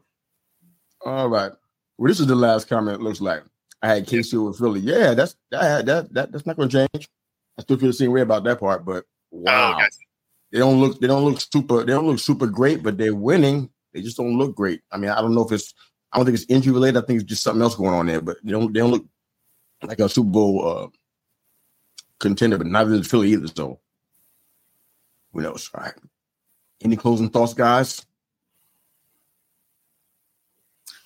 All right. Well, this is the last comment. It looks like I had KC with Philly. Yeah, that's that that, that that's not going to change. I still feel the same way about that part, but oh, wow. Oh, they don't look they don't look super they don't look super great, but they're winning. They just don't look great. I mean, I don't know if it's I don't think it's injury related. I think it's just something else going on there, but they don't they don't look like a Super Bowl uh, contender, but neither does Philly either. So who knows? All right. Any closing thoughts, guys?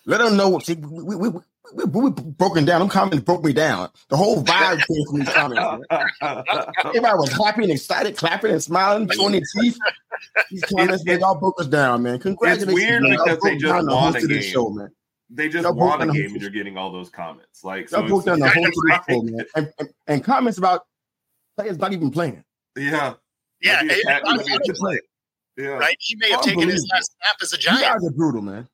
Let them know. See, we, we, we, we, we broken down. Them comments broke me down. The whole vibe came from these comments. Everybody was happy and excited, clapping and smiling, showing their teeth. These comments, they all broke us down, man. Congratulations. It's weird man. because they just won a game. Show, man. They just y'all won a game and you're getting all those comments. Like, so broke down the whole show, man. And, and, and, comments about players not even playing. Yeah. Yeah. yeah. Right? He may have taken his last snap as a giant. You guys are brutal, man.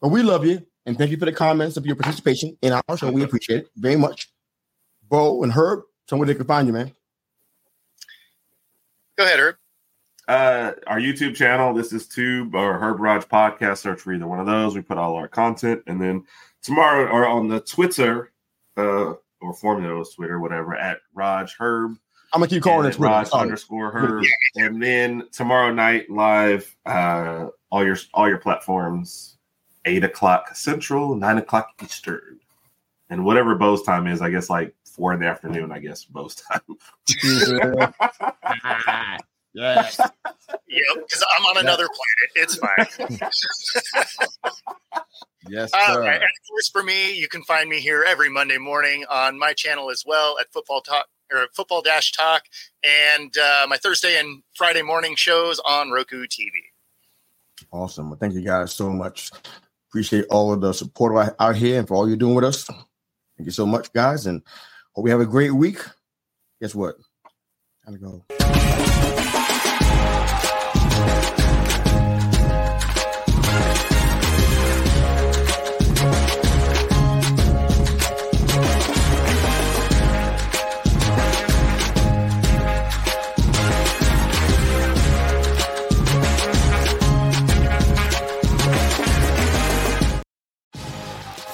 But we love you. And thank you for the comments of your participation in our show. We appreciate it very much. Bo and Herb, somewhere they can find you, man. Go ahead, Herb. Uh, our YouTube channel, this is Tube or Herb Rodg Podcast. Search for either one of those. We put all our content. And then tomorrow, or on the Twitter, uh, or Formula Twitter, whatever, at Rodg Herb. I'm gonna keep calling it Rodg oh. underscore her. Yeah. And then tomorrow night live, uh, all your all your platforms eight o'clock Central, nine o'clock Eastern, and whatever Bo's time is. I guess like four in the afternoon. I guess Bo's time. yeah. Yep, because I'm on another planet. It's fine. yes, uh, sir. Uh, and of course, for me, you can find me here every Monday morning on my channel as well at Football Talk or Football Dash Talk, and uh, my Thursday and Friday morning shows on Roku TV. Awesome. Well, thank you guys so much. Appreciate all of the support out here and for all you're doing with us. Thank you so much, guys, and hope we have a great week. Guess what? Gotta go.